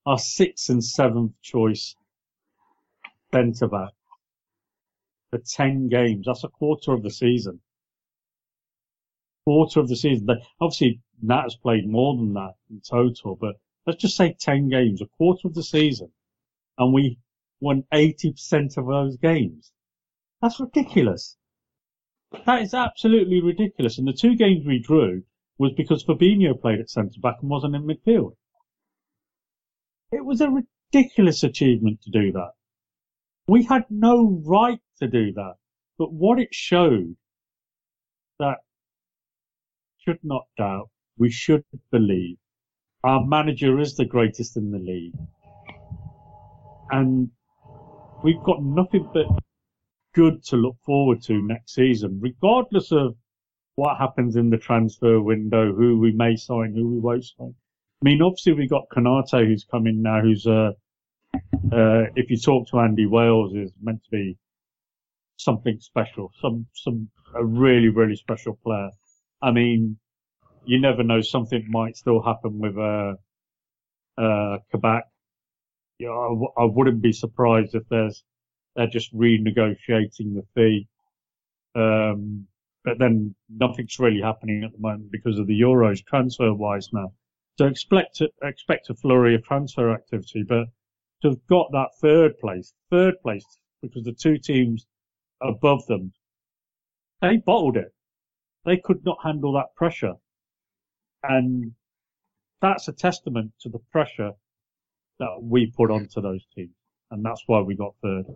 our sixth and seventh choice centre back for 10 games. That's a quarter of the season. Quarter of the season. Obviously, Nat has played more than that in total, but let's just say 10 games, a quarter of the season. And we won 80% of those games. That's ridiculous. That is absolutely ridiculous. And the two games we drew was because Fabinho played at centre back and wasn't in midfield. It was a ridiculous achievement to do that. We had no right to do that. But what it showed that should not doubt, we should believe our manager is the greatest in the league. And we've got nothing but good to look forward to next season, regardless of what happens in the transfer window, who we may sign, who we won't sign. I mean, obviously we've got Konaté who's coming now, who's uh, uh, if you talk to Andy Wales, is meant to be something special, some some a really really special player. I mean, you never know, something might still happen with uh, uh, Kabak. You know, I, w- I wouldn't be surprised if there's they're just renegotiating the fee. Um, but then nothing's really happening at the moment because of the Euros transfer wise now. So expect to, expect a flurry of transfer activity, but to have got that third place, third place, because the two teams above them, they bottled it. They could not handle that pressure. And that's a testament to the pressure that we put onto those teams. And that's why we got third.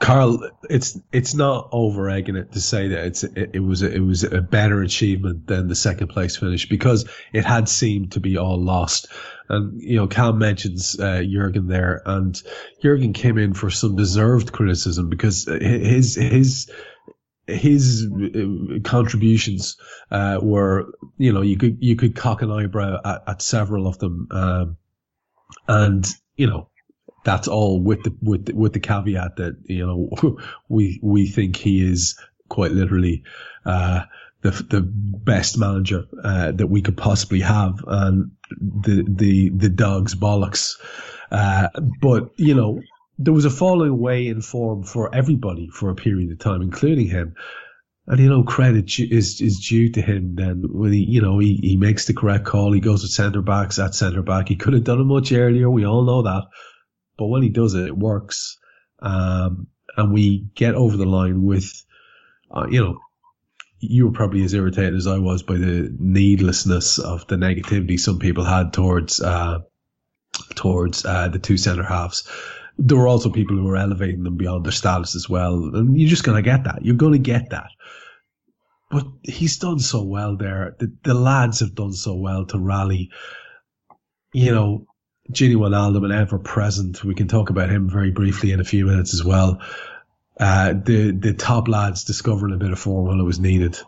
Karl, it's it's not over egging it to say that it's it, it was a, it was a better achievement than the second place finish because it had seemed to be all lost. And you know, Cal mentions uh, Jurgen there, and Jurgen came in for some deserved criticism because his his his uh, contributions uh, were, you know, you could you could cock an eyebrow at, at several of them, um, and you know that's all with the with the, with the caveat that you know *laughs* we we think he is quite literally uh, the the best manager uh, that we could possibly have, and the the the dogs bollocks. Uh, but you know, there was a falling away in form for everybody for a period of time, including him. And you know, credit is is due to him. Then when he, you know, he, he makes the correct call. He goes with centre backs at centre back. He could have done it much earlier. We all know that, but when he does it, it works. Um, and we get over the line with, uh, you know, you were probably as irritated as I was by the needlessness of the negativity some people had towards uh, towards uh, the two centre halves. There were also people who were elevating them beyond their status as well, and you're just going to get that. You're going to get that. But he's done so well there. The, the lads have done so well to rally. You know, Gini Wijnaldum, an ever present. We can talk about him very briefly in a few minutes as well uh, the the top lads discovering a bit of form when it was needed.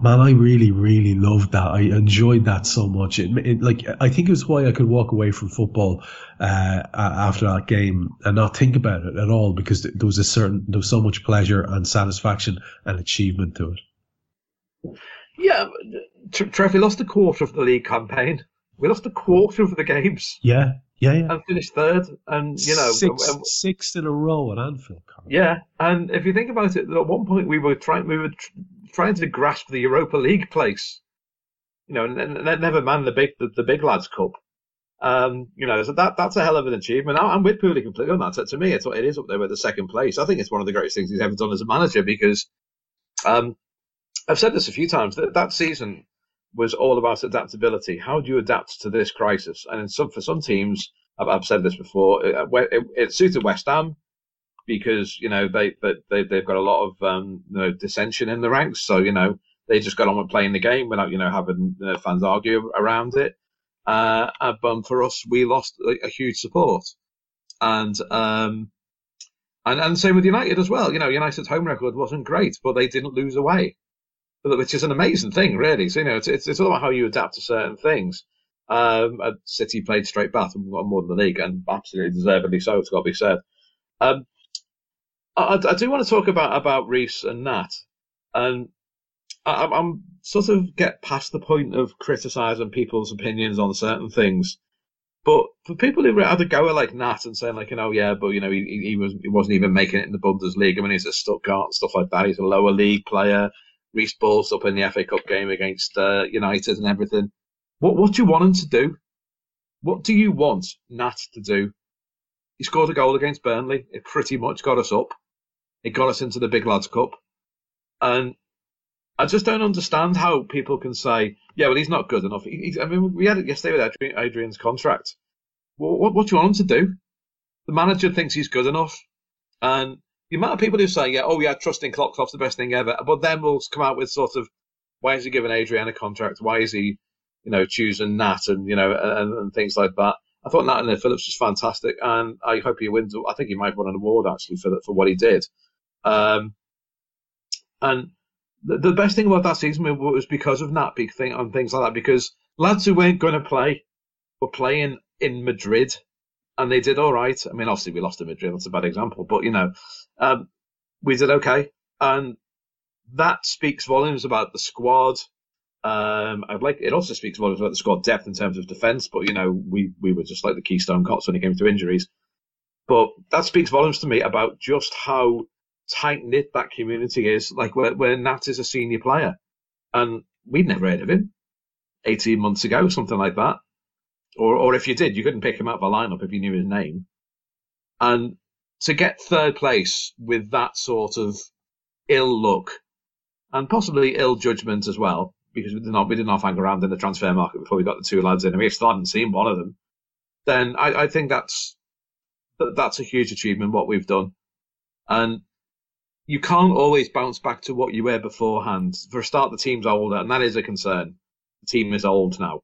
Man, I really, really loved that. I enjoyed that so much. It, it like I think it was why I could walk away from football uh, after that game and not think about it at all because there was a certain there was so much pleasure and satisfaction and achievement to it. Yeah, Trev, we lost a quarter of the league campaign. We lost a quarter of the games. Yeah, yeah, yeah. And finished third, and you know, six, sixth in a row at Anfield. Yeah, and if you think about it, at one point we were trying, we were tr- trying to grasp the Europa League place. You know, and, and never mind the big, the, the, big lads cup. Um, you know, so that that's a hell of an achievement. I'm with Pooley completely on that. So to me, it's it is up there with the second place. I think it's one of the greatest things he's ever done as a manager because, um, I've said this a few times that that season was all about adaptability. How do you adapt to this crisis? And some, for some teams, I've, I've said this before, it, it, it, suited West Ham because you know they they they've got a lot of um, you know, dissension in the ranks, so you know they just got on with playing the game without you know having you know, fans argue around it. Uh, uh but for us, we lost a, a huge support, and um, and and same with United as well. You know, United's home record wasn't great, but they didn't lose away which is an amazing thing, really. So you know, it's it's, it's all about how you adapt to certain things. Um, City played straight back and won more than the league, and absolutely deservedly so. It's got to be said. Um, I, I, do want to talk about about Rhys and Nat, and I, I'm sort of get past the point of criticising people's opinions on certain things. But for people who rather go like Nat and saying like, you know, yeah, but you know, he, he was he wasn't even making it in the Bundesliga. I mean, he's a Stuttgart and stuff like that. He's a lower league player. Rhys balls up in the FA Cup game against uh, United and everything. What what do you want him to do? What do you want Nat to do? He scored a goal against Burnley. It pretty much got us up. It got us into the Big Lads Cup. And I just don't understand how people can say, yeah, well, he's not good enough. He, he, I mean, we had it yesterday with Adrian, Adrian's contract. Well, what, what do you want him to do? The manager thinks he's good enough. And the amount of people who say, yeah, oh yeah, trusting Klopkoff's the best thing ever, but then we'll come out with sort of, why is he giving Adrian a contract? Why is he, you know, choosing Nat and, you know, and, and things like that. I thought Nat and Phillips was fantastic, and I hope he wins. I think he might win an award actually for for what he did. Um, and the, the best thing about that season was because of Nat big thing and things like that. Because lads who weren't going to play were playing in Madrid, and they did all right. I mean, obviously we lost to Madrid. That's a bad example, but you know, um, we did okay, and that speaks volumes about the squad. Um, I'd like it also speaks volumes about the squad depth in terms of defence, but you know we we were just like the Keystone Cops when it came to injuries. But that speaks volumes to me about just how tight knit that community is. Like where, where Nat is a senior player, and we'd never heard of him eighteen months ago, something like that. Or or if you did, you couldn't pick him out of a lineup if you knew his name. And to get third place with that sort of ill luck and possibly ill judgment as well, because we did not we did not hang around in the transfer market before we got the two lads in, and we still hadn't seen one of them. Then I, I think that's that's a huge achievement what we've done, and you can't always bounce back to what you were beforehand. For a start, the team's older, and that is a concern. The team is old now,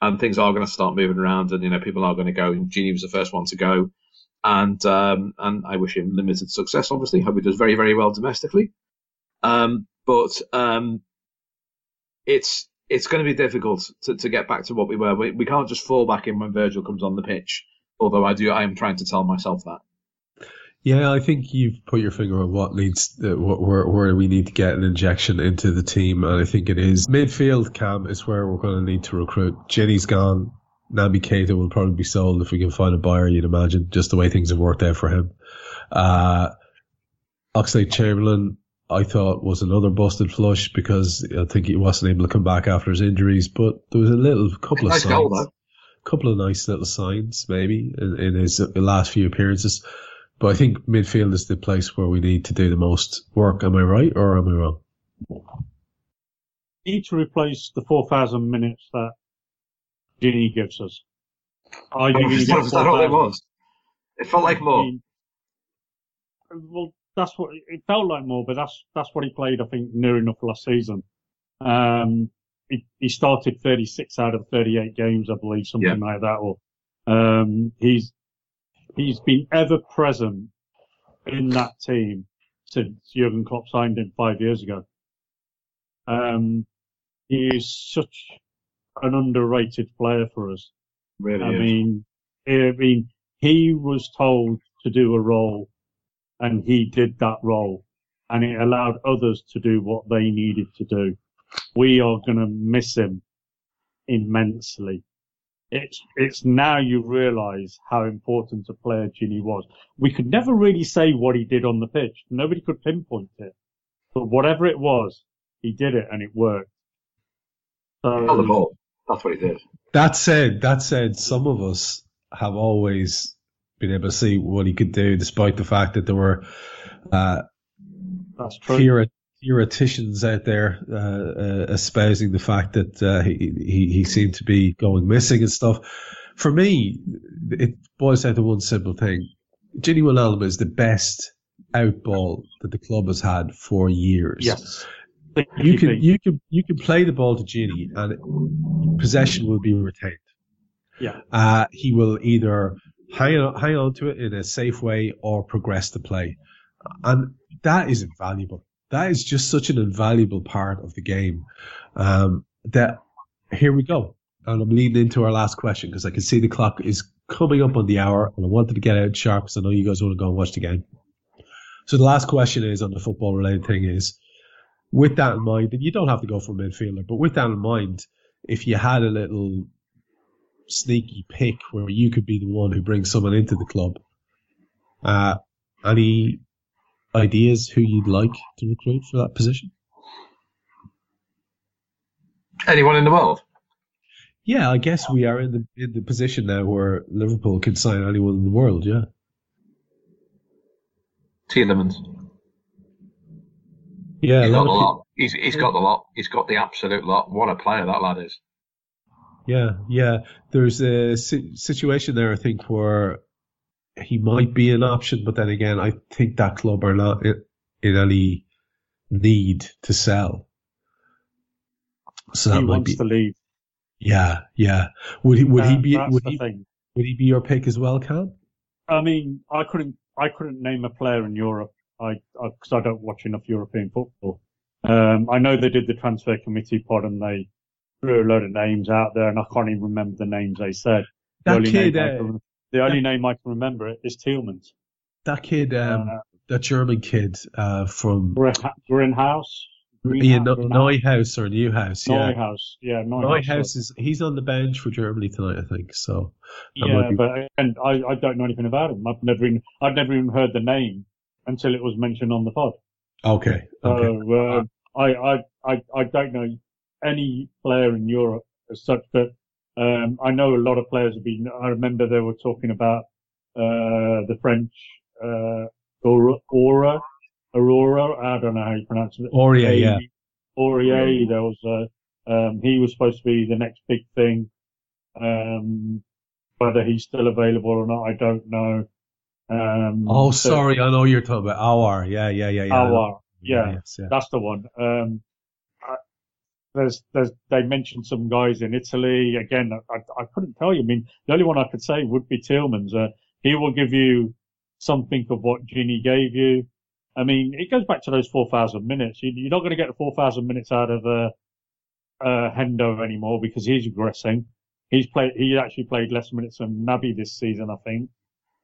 and things are going to start moving around, and you know people are going to go. Gini was the first one to go and um, and I wish him limited success. Obviously, hope he does very very well domestically. Um, but um, it's it's going to be difficult to, to get back to what we were. We, we can't just fall back in when Virgil comes on the pitch. Although I do, I am trying to tell myself that. Yeah, I think you've put your finger on what needs, uh, where where we need to get an injection into the team, and I think it is midfield. Cam is where we're going to need to recruit. Gini's gone. Naby Keita will probably be sold if we can find a buyer. You'd imagine, just the way things have worked out for him. Uh, Oxlade Chamberlain, I thought was another busted flush because I think he wasn't able to come back after his injuries. But there was a little couple of Nice signs, goal, couple of nice little signs maybe in, in his last few appearances. But I think midfield is the place where we need to do the most work. Am I right or am I wrong? Need to replace the 4,000 minutes that Gini gives us. I think he Is that, that all it was? It felt like I more. mean, well, that's what it felt like more, but that's that's what he played. I think near enough last season. Um, he, he started 36 out of 38 games, I believe, something like that. Or um, he's he's been ever present in that team since Jurgen Klopp signed him five years ago. Um, he is such an underrated player for us. Really I is. mean, I mean, he was told to do a role and he did that role and it allowed others to do what they needed to do. We are going to miss him immensely. It's, it's now you realize how important a player Gini was. We could never really say what he did on the pitch. Nobody could pinpoint it. But whatever it was, he did it and it worked. So, On the ball. That's what he did. That said, that said, some of us have always been able to see what he could do, despite the fact that there were uh, that's true. theori- theoreticians out there uh, uh, espousing the fact that uh, he, he he seemed to be going missing and stuff. For me, it boils down to one simple thing: Gini Wijnaldum is the best outball that the club has had for years. Yes. you can you can you can play the ball to Gini, and possession will be retained. Yeah. Uh, he will either hang on, hang on to it in a safe way or progress the play. And that is invaluable. That is just such an invaluable part of the game. Um, that here we go. And I'm leading into our last question because I can see the clock is coming up on the hour and I wanted to get out sharp because I know you guys want to go and watch the game. So the last question is on the football related thing is with that in mind, and you don't have to go for a midfielder, but with that in mind, if you had a little sneaky pick where you could be the one who brings someone into the club, uh, any ideas who you'd like to recruit for that position? Anyone in the world? Yeah, I guess we are in the in the position now where Liverpool can sign anyone in the world. Yeah, Tielemans. yeah. He's got the lot. He's, he's got the lot. He's got the absolute lot. What a player that lad is. Yeah, yeah. There's a si- situation there, I think, where he might be an option, but then again, I think that club are not in, in any need to sell. So that he might wants be. to leave. Yeah, yeah. Would he? Would he Uh, be? Would he? thing. Would he be your pick as well, Kam? I mean, I couldn't, I couldn't name a player in Europe. I, because I, don't watch enough European football. Um, I know they did the transfer committee pod and they threw a load of names out there, and I can't even remember the names they said. The That only kid, uh, the only name I can remember is Tielemans. that kid, um, Uh, that German kid uh, from Greenhouse. yeah, no, Neuhaus or Newhouse, yeah. Neuhaus. Yeah, Neuhaus. Neuhaus is he's on the bench for Germany tonight, I think. So Yeah, be- but and I, I don't know anything about him. I've never even, I'd never even heard the name until it was mentioned on the pod. okay, So okay. uh, I, I, I, I don't know any player in Europe as such, but um, I know a lot of players have been. I remember they were talking about uh, the French uh, Aura, Aurora. I don't know how you pronounce it. Aurier, A- yeah. Aurier. There was uh, um, he was supposed to be the next big thing. Um, whether he's still available or not, I don't know. Um, Oh, sorry, I know you're talking about Aouar. Yeah, yeah, yeah, yeah. Know. Yeah. yes, yeah. That's the one. Um, there's, there's, they mentioned some guys in Italy. Again, I, I couldn't tell you. I mean, the only one I could say would be Tielemans. Uh, he will give you something of what Gini gave you. I mean, it goes back to those 4,000 minutes. You, you're not going to get the 4,000 minutes out of, uh, uh, Hendo anymore because he's regressing. He's played, he actually played less minutes than Naby this season, I think.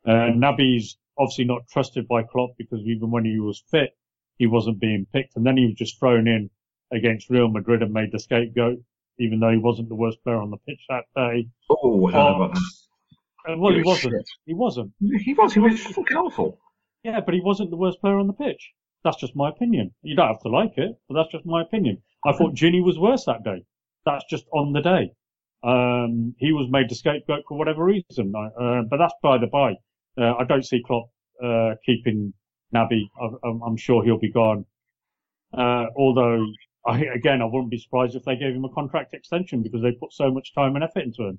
Uh, Naby's obviously not trusted by Klopp because even when he was fit, he wasn't being picked. And then he was just thrown in against Real Madrid and made the scapegoat, even though he wasn't the worst player on the pitch that day. Oh, how about that? Well, He he was wasn't. shit. He wasn't. He was. He was fucking awful. Yeah, but he wasn't the worst player on the pitch. That's just my opinion. You don't have to like it, but that's just my opinion. I thought Gini was worse that day. That's just on the day. Um, he was made the scapegoat for whatever reason. Uh, but that's by the by. Uh, I don't see Klopp uh, keeping Naby. I, I'm, I'm sure he'll be gone. Uh, although, I, again, I wouldn't be surprised if they gave him a contract extension because they put so much time and effort into him.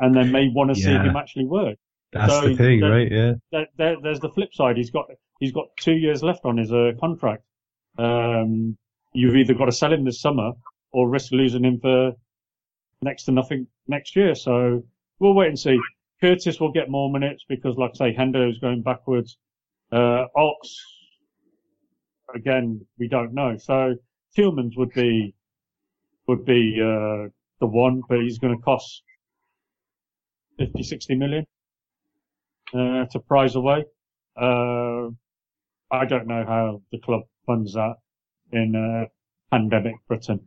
And they may want to see him actually work That's So the thing, that- right? Yeah. there, there, there's the flip side. He's got he's got two years left on his uh, contract. Um, you've either got to sell him this summer or risk losing him for next to nothing next year. So we'll wait and see. Curtis will get more minutes because, like I say, Hendo is going backwards. Uh, Ox, again, we don't know. So Tielemans would be would be uh, the one, but he's going to cost 50, 60 million uh, to prize away. Uh, I don't know how the club funds that in uh, pandemic Britain.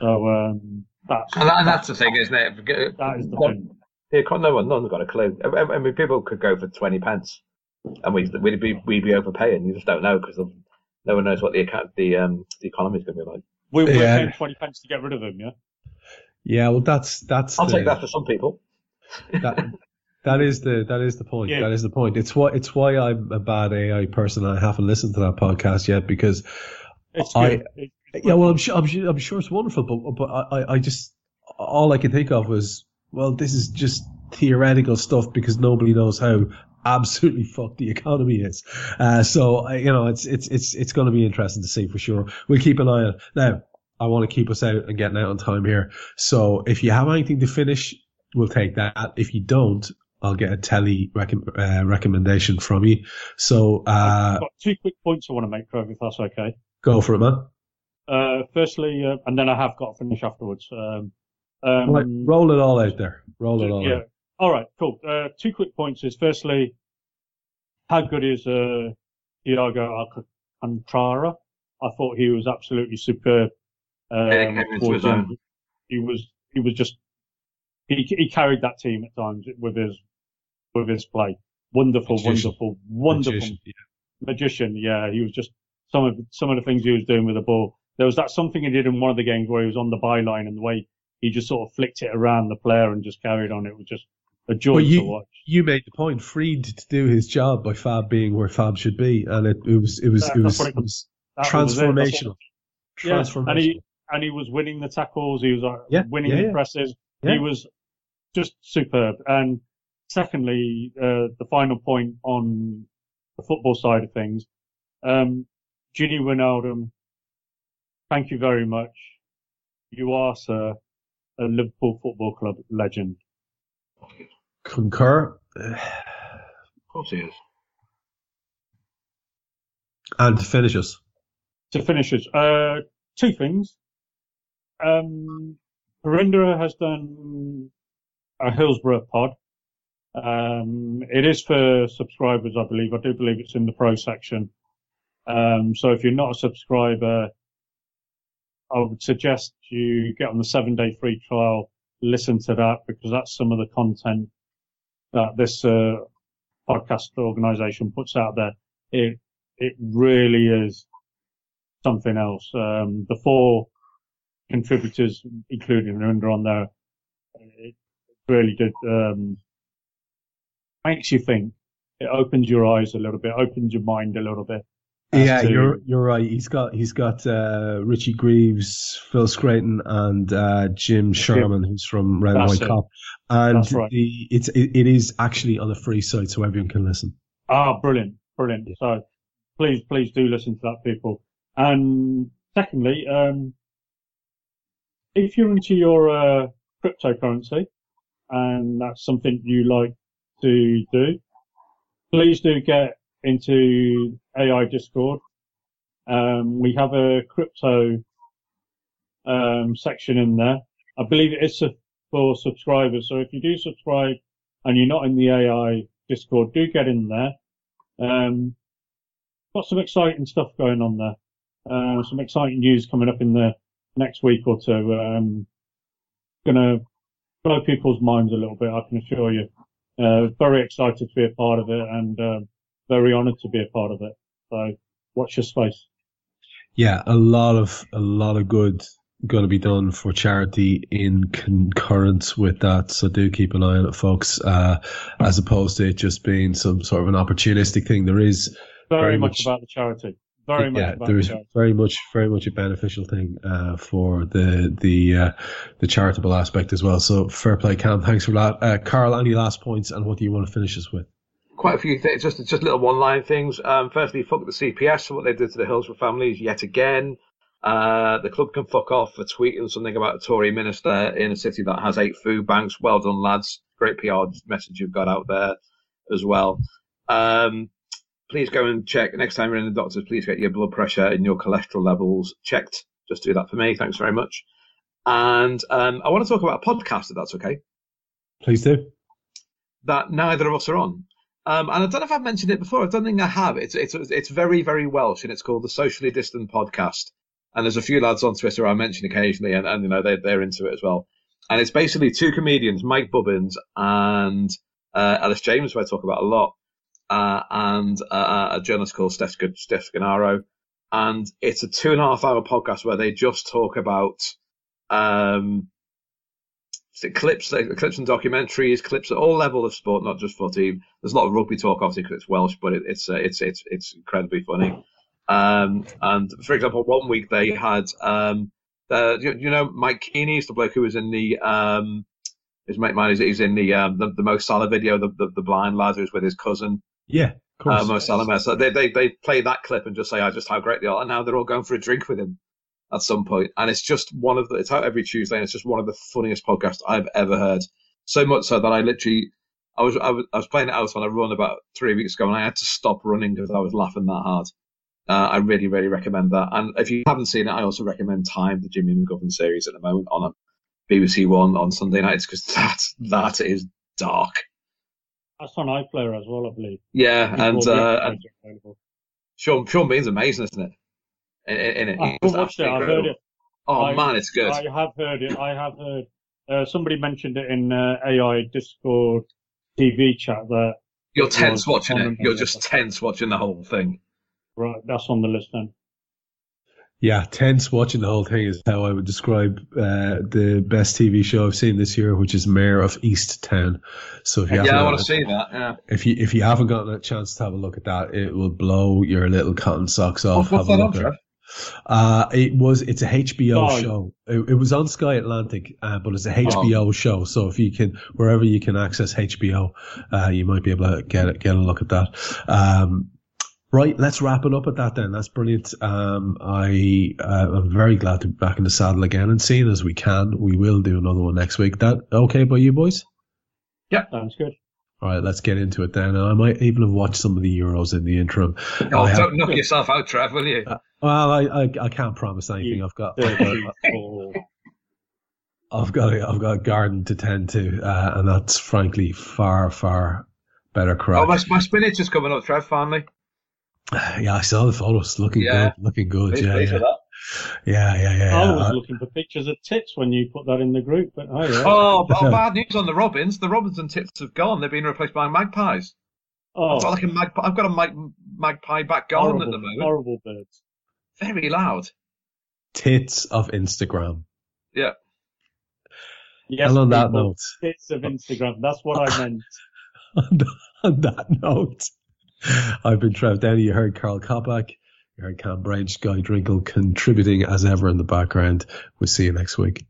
So um, that's And, that, and that's the thing, isn't it? that is the No- thing. Yeah, no one, no one's got a clue. I, I- I mean, people could go for twenty pence, and we'd we'd be we'd be overpaying. You just don't know because no one knows what the account the um the economy is going to be like. We, we're Yeah. paying twenty pence to get rid of them, Yeah. Yeah. Well, that's that's. I'll the, take that for some people. *laughs* that that is the that is the point. Yeah. That is the point. It's why it's why I'm a bad AI person. I haven't listened to that podcast yet because It's I- good. It- yeah, well, I'm sure I'm sure, I'm sure it's wonderful, but but I I- I just all I can think of was well, this is just theoretical stuff because nobody knows how absolutely *laughs* fucked the economy is. Uh, so I- you know, it's it's it's it's going to be interesting to see for sure. We'll keep an eye on. Now, I want to keep us out and getting out on time here. So if you have anything to finish, we'll take that. If you don't, I'll get a telly recom- uh, recommendation from you. So uh, I've got two quick points I want to make, Trev, if that's okay. go for it, man. Uh, firstly, uh, and then I have got to finish afterwards. Um, um, Right, roll it all out there. Roll it all yeah. out. All right, cool. Uh, two quick points is firstly, how good is uh, Thiago Alcantara? I thought he was absolutely superb. Um, Yeah, he came into his own. He was he was just he he carried that team at times with his with his play. Wonderful, Magician. wonderful, wonderful Magician, yeah. magician. Yeah, he was just some of some of the things he was doing with the ball. There was that something he did in one of the games where he was on the byline and the way he just sort of flicked it around the player and just carried on. It was just a joy Well, to you, watch. you made the point. Freed to do his job by Fab being where Fab should be, and it, it was it was That- it was, it was That was transformational. Yeah, Transformational. and he and he was winning the tackles. He was uh, Yeah, winning yeah, the presses. Yeah. He was just superb. And secondly, uh, the final point on the football side of things, um, Gini Wijnaldum, thank you very much. You are, sir, a Liverpool Football Club legend. Concur. Of course he is. And to finish us, to finish us, uh, two things. Um, Harinder has done a Hillsborough pod. Um, it is for subscribers, I believe. I do believe it's in the pro section. Um, so if you're not a subscriber, I would suggest you get on the seven day free trial, listen to that because that's some of the content that this, uh, podcast organization puts out there. It, it really is something else. Um, the four contributors, including Narinder on there, it really did, um, makes you think. It opens your eyes a little bit, opens your mind a little bit. Yeah, to- you're you're right. He's got he's got uh, Richie Greaves, Phil Scraton, and uh, Jim Sherman, who's from Red That's White it. Cop, and right. the it's it, it is actually on a free site, so everyone can listen. Ah, brilliant, brilliant. So please, please do listen to that, people. And secondly, um, if you're into your uh, cryptocurrency and that's something you like to do, please do get into AI Discord. Um, we have a crypto um, section in there. I believe it is for subscribers. So if you do subscribe and you're not in the AI Discord. Do get in there. Um, got some exciting stuff going on there. Uh, some exciting news coming up in the next week or two. Um, gonna blow people's minds a little bit, I can assure you. Uh, very excited to be a part of it and, uh, very honoured to be a part of it. So watch your space. Yeah, a lot of a lot of good going to be done for charity in concurrence with that. So do keep an eye on it, folks. Uh, as opposed to it just being some sort of an opportunistic thing, there is Very, Very much, much- about the charity. Very much yeah, about there the very much very much a beneficial thing uh, for the the uh, the charitable aspect as well. So fair play, Kam. Thanks for that, uh, Carl. Any last points, and what do you want to finish us with? Quite a few things, just just little one-line things. Um, firstly, fuck the CPS for what they did to the Hillsborough families yet again. Uh, the club can fuck off for tweeting something about a Tory minister in a city that has eight food banks. Well done, lads. Great PR message you've got out there as well. Um, please go and check next time you're in the doctors. Please get your blood pressure and your cholesterol levels checked. Just do that for me. Thanks very much. And um, I want to talk about a podcast, if that's okay Please do. that neither of us are on. Um, and I don't know if I've mentioned it before. I don't think I have. It's it's it's very very Welsh, and it's called the Socially Distant Podcast. And there's a few lads on Twitter I mention occasionally, and, and you know they're they're into it as well. And it's basically two comedians, Mike Bubbins and uh, Elis James, who I talk about a lot, uh, and uh, a journalist called Steph, Steph Scanaro. And it's a two and a half hour podcast where they just talk about um, clips, uh, clips and documentaries, clips at all level of sport, not just footy. There's a lot of rugby talk, obviously, because it's Welsh, but it, it's uh, it's it's it's incredibly funny. Um, and for example, one week they had um, uh, you, you know Mike Keeney, is the bloke who was in the um, his mate mine is he's in the um, the, the Mo Salah video, the, the the blind lad who's with his cousin Yeah, of course. uh, Mo Salah. So they, they they play that clip and just say, "I just how great they are," and now they're all going for a drink with him at some point. And it's just one of the it's out every Tuesday, and it's just one of the funniest podcasts I've ever heard. So much so that I literally I was I was, I was playing it out on a run about three weeks ago, and I had to stop running because I was laughing that hard. Uh, I really, really recommend that. And if you haven't seen it, I also recommend Time, the Jimmy McGovern series at the moment on a BBC One on Sunday nights because that that is dark. That's on iPlayer as well, I believe. Yeah, and uh, and. Sean Sean Bean's amazing, isn't it? In, in, in it, I He was haven't watched it. I've heard it. Oh I- man, it's good. I have heard it. I have heard. Uh, somebody mentioned it in uh, AI Discord TV chat that You're tense was watching it. You're on. just tense watching the whole thing. right, that's on the list then. Yeah, tense watching the whole thing is how I would describe uh, the best TV show I've seen this year, which is Mare of Easttown. So if you Yeah, I haven't want got- to see that. Yeah. if you if you haven't gotten a chance to have a look at that, it will blow your little cotton socks off. What's Have a look on, at Trev? it. Uh, it was it's a HBO Sky. show. It, it was on Sky Atlantic, uh, but it's a HBO Oh. show. So if you can wherever you can access HBO, uh, you might be able to get it, get a look at that. Um, right, let's wrap it up at that then. That's brilliant. Um, I uh, I'm very glad to be back in the saddle again and seeing as we can, we will do another one next week. That okay by you boys? Yeah, sounds good. All right, let's get into it then. And I might even have watched some of the Euros in the interim. Oh, I don't knock yourself out, Trev, will you? Well, I, I I can't promise anything. I've got I've got, I've got a, I've got a garden to tend to, uh, and that's frankly far far better Oh, my, my spinach is coming up, Trev, finally. *sighs* yeah, I saw the photos. Looking Yeah. good. Looking good. Pleased- Yeah, pleased yeah. with that. yeah, yeah, yeah, I yeah. was looking for pictures of tits when you put that in the group, but oh yeah. Oh, *laughs* oh, bad news on the Robins. The Robinson tits have gone. They've been replaced by magpies. Oh, I've got like a magpie. I've got a mag, magpie back garden horrible, at the moment. horrible birds. Very loud. tits of Instagram. Yeah. Yes, and on that note, tits of Instagram. That's what I *laughs* meant. on that, on that note, I've been Trev Downey. You heard Karl Coppack. You heard Kam Brainch, Guy Drinkel contributing as ever in the background. We'll see you next week.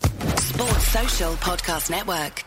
Sports Social Podcast Network.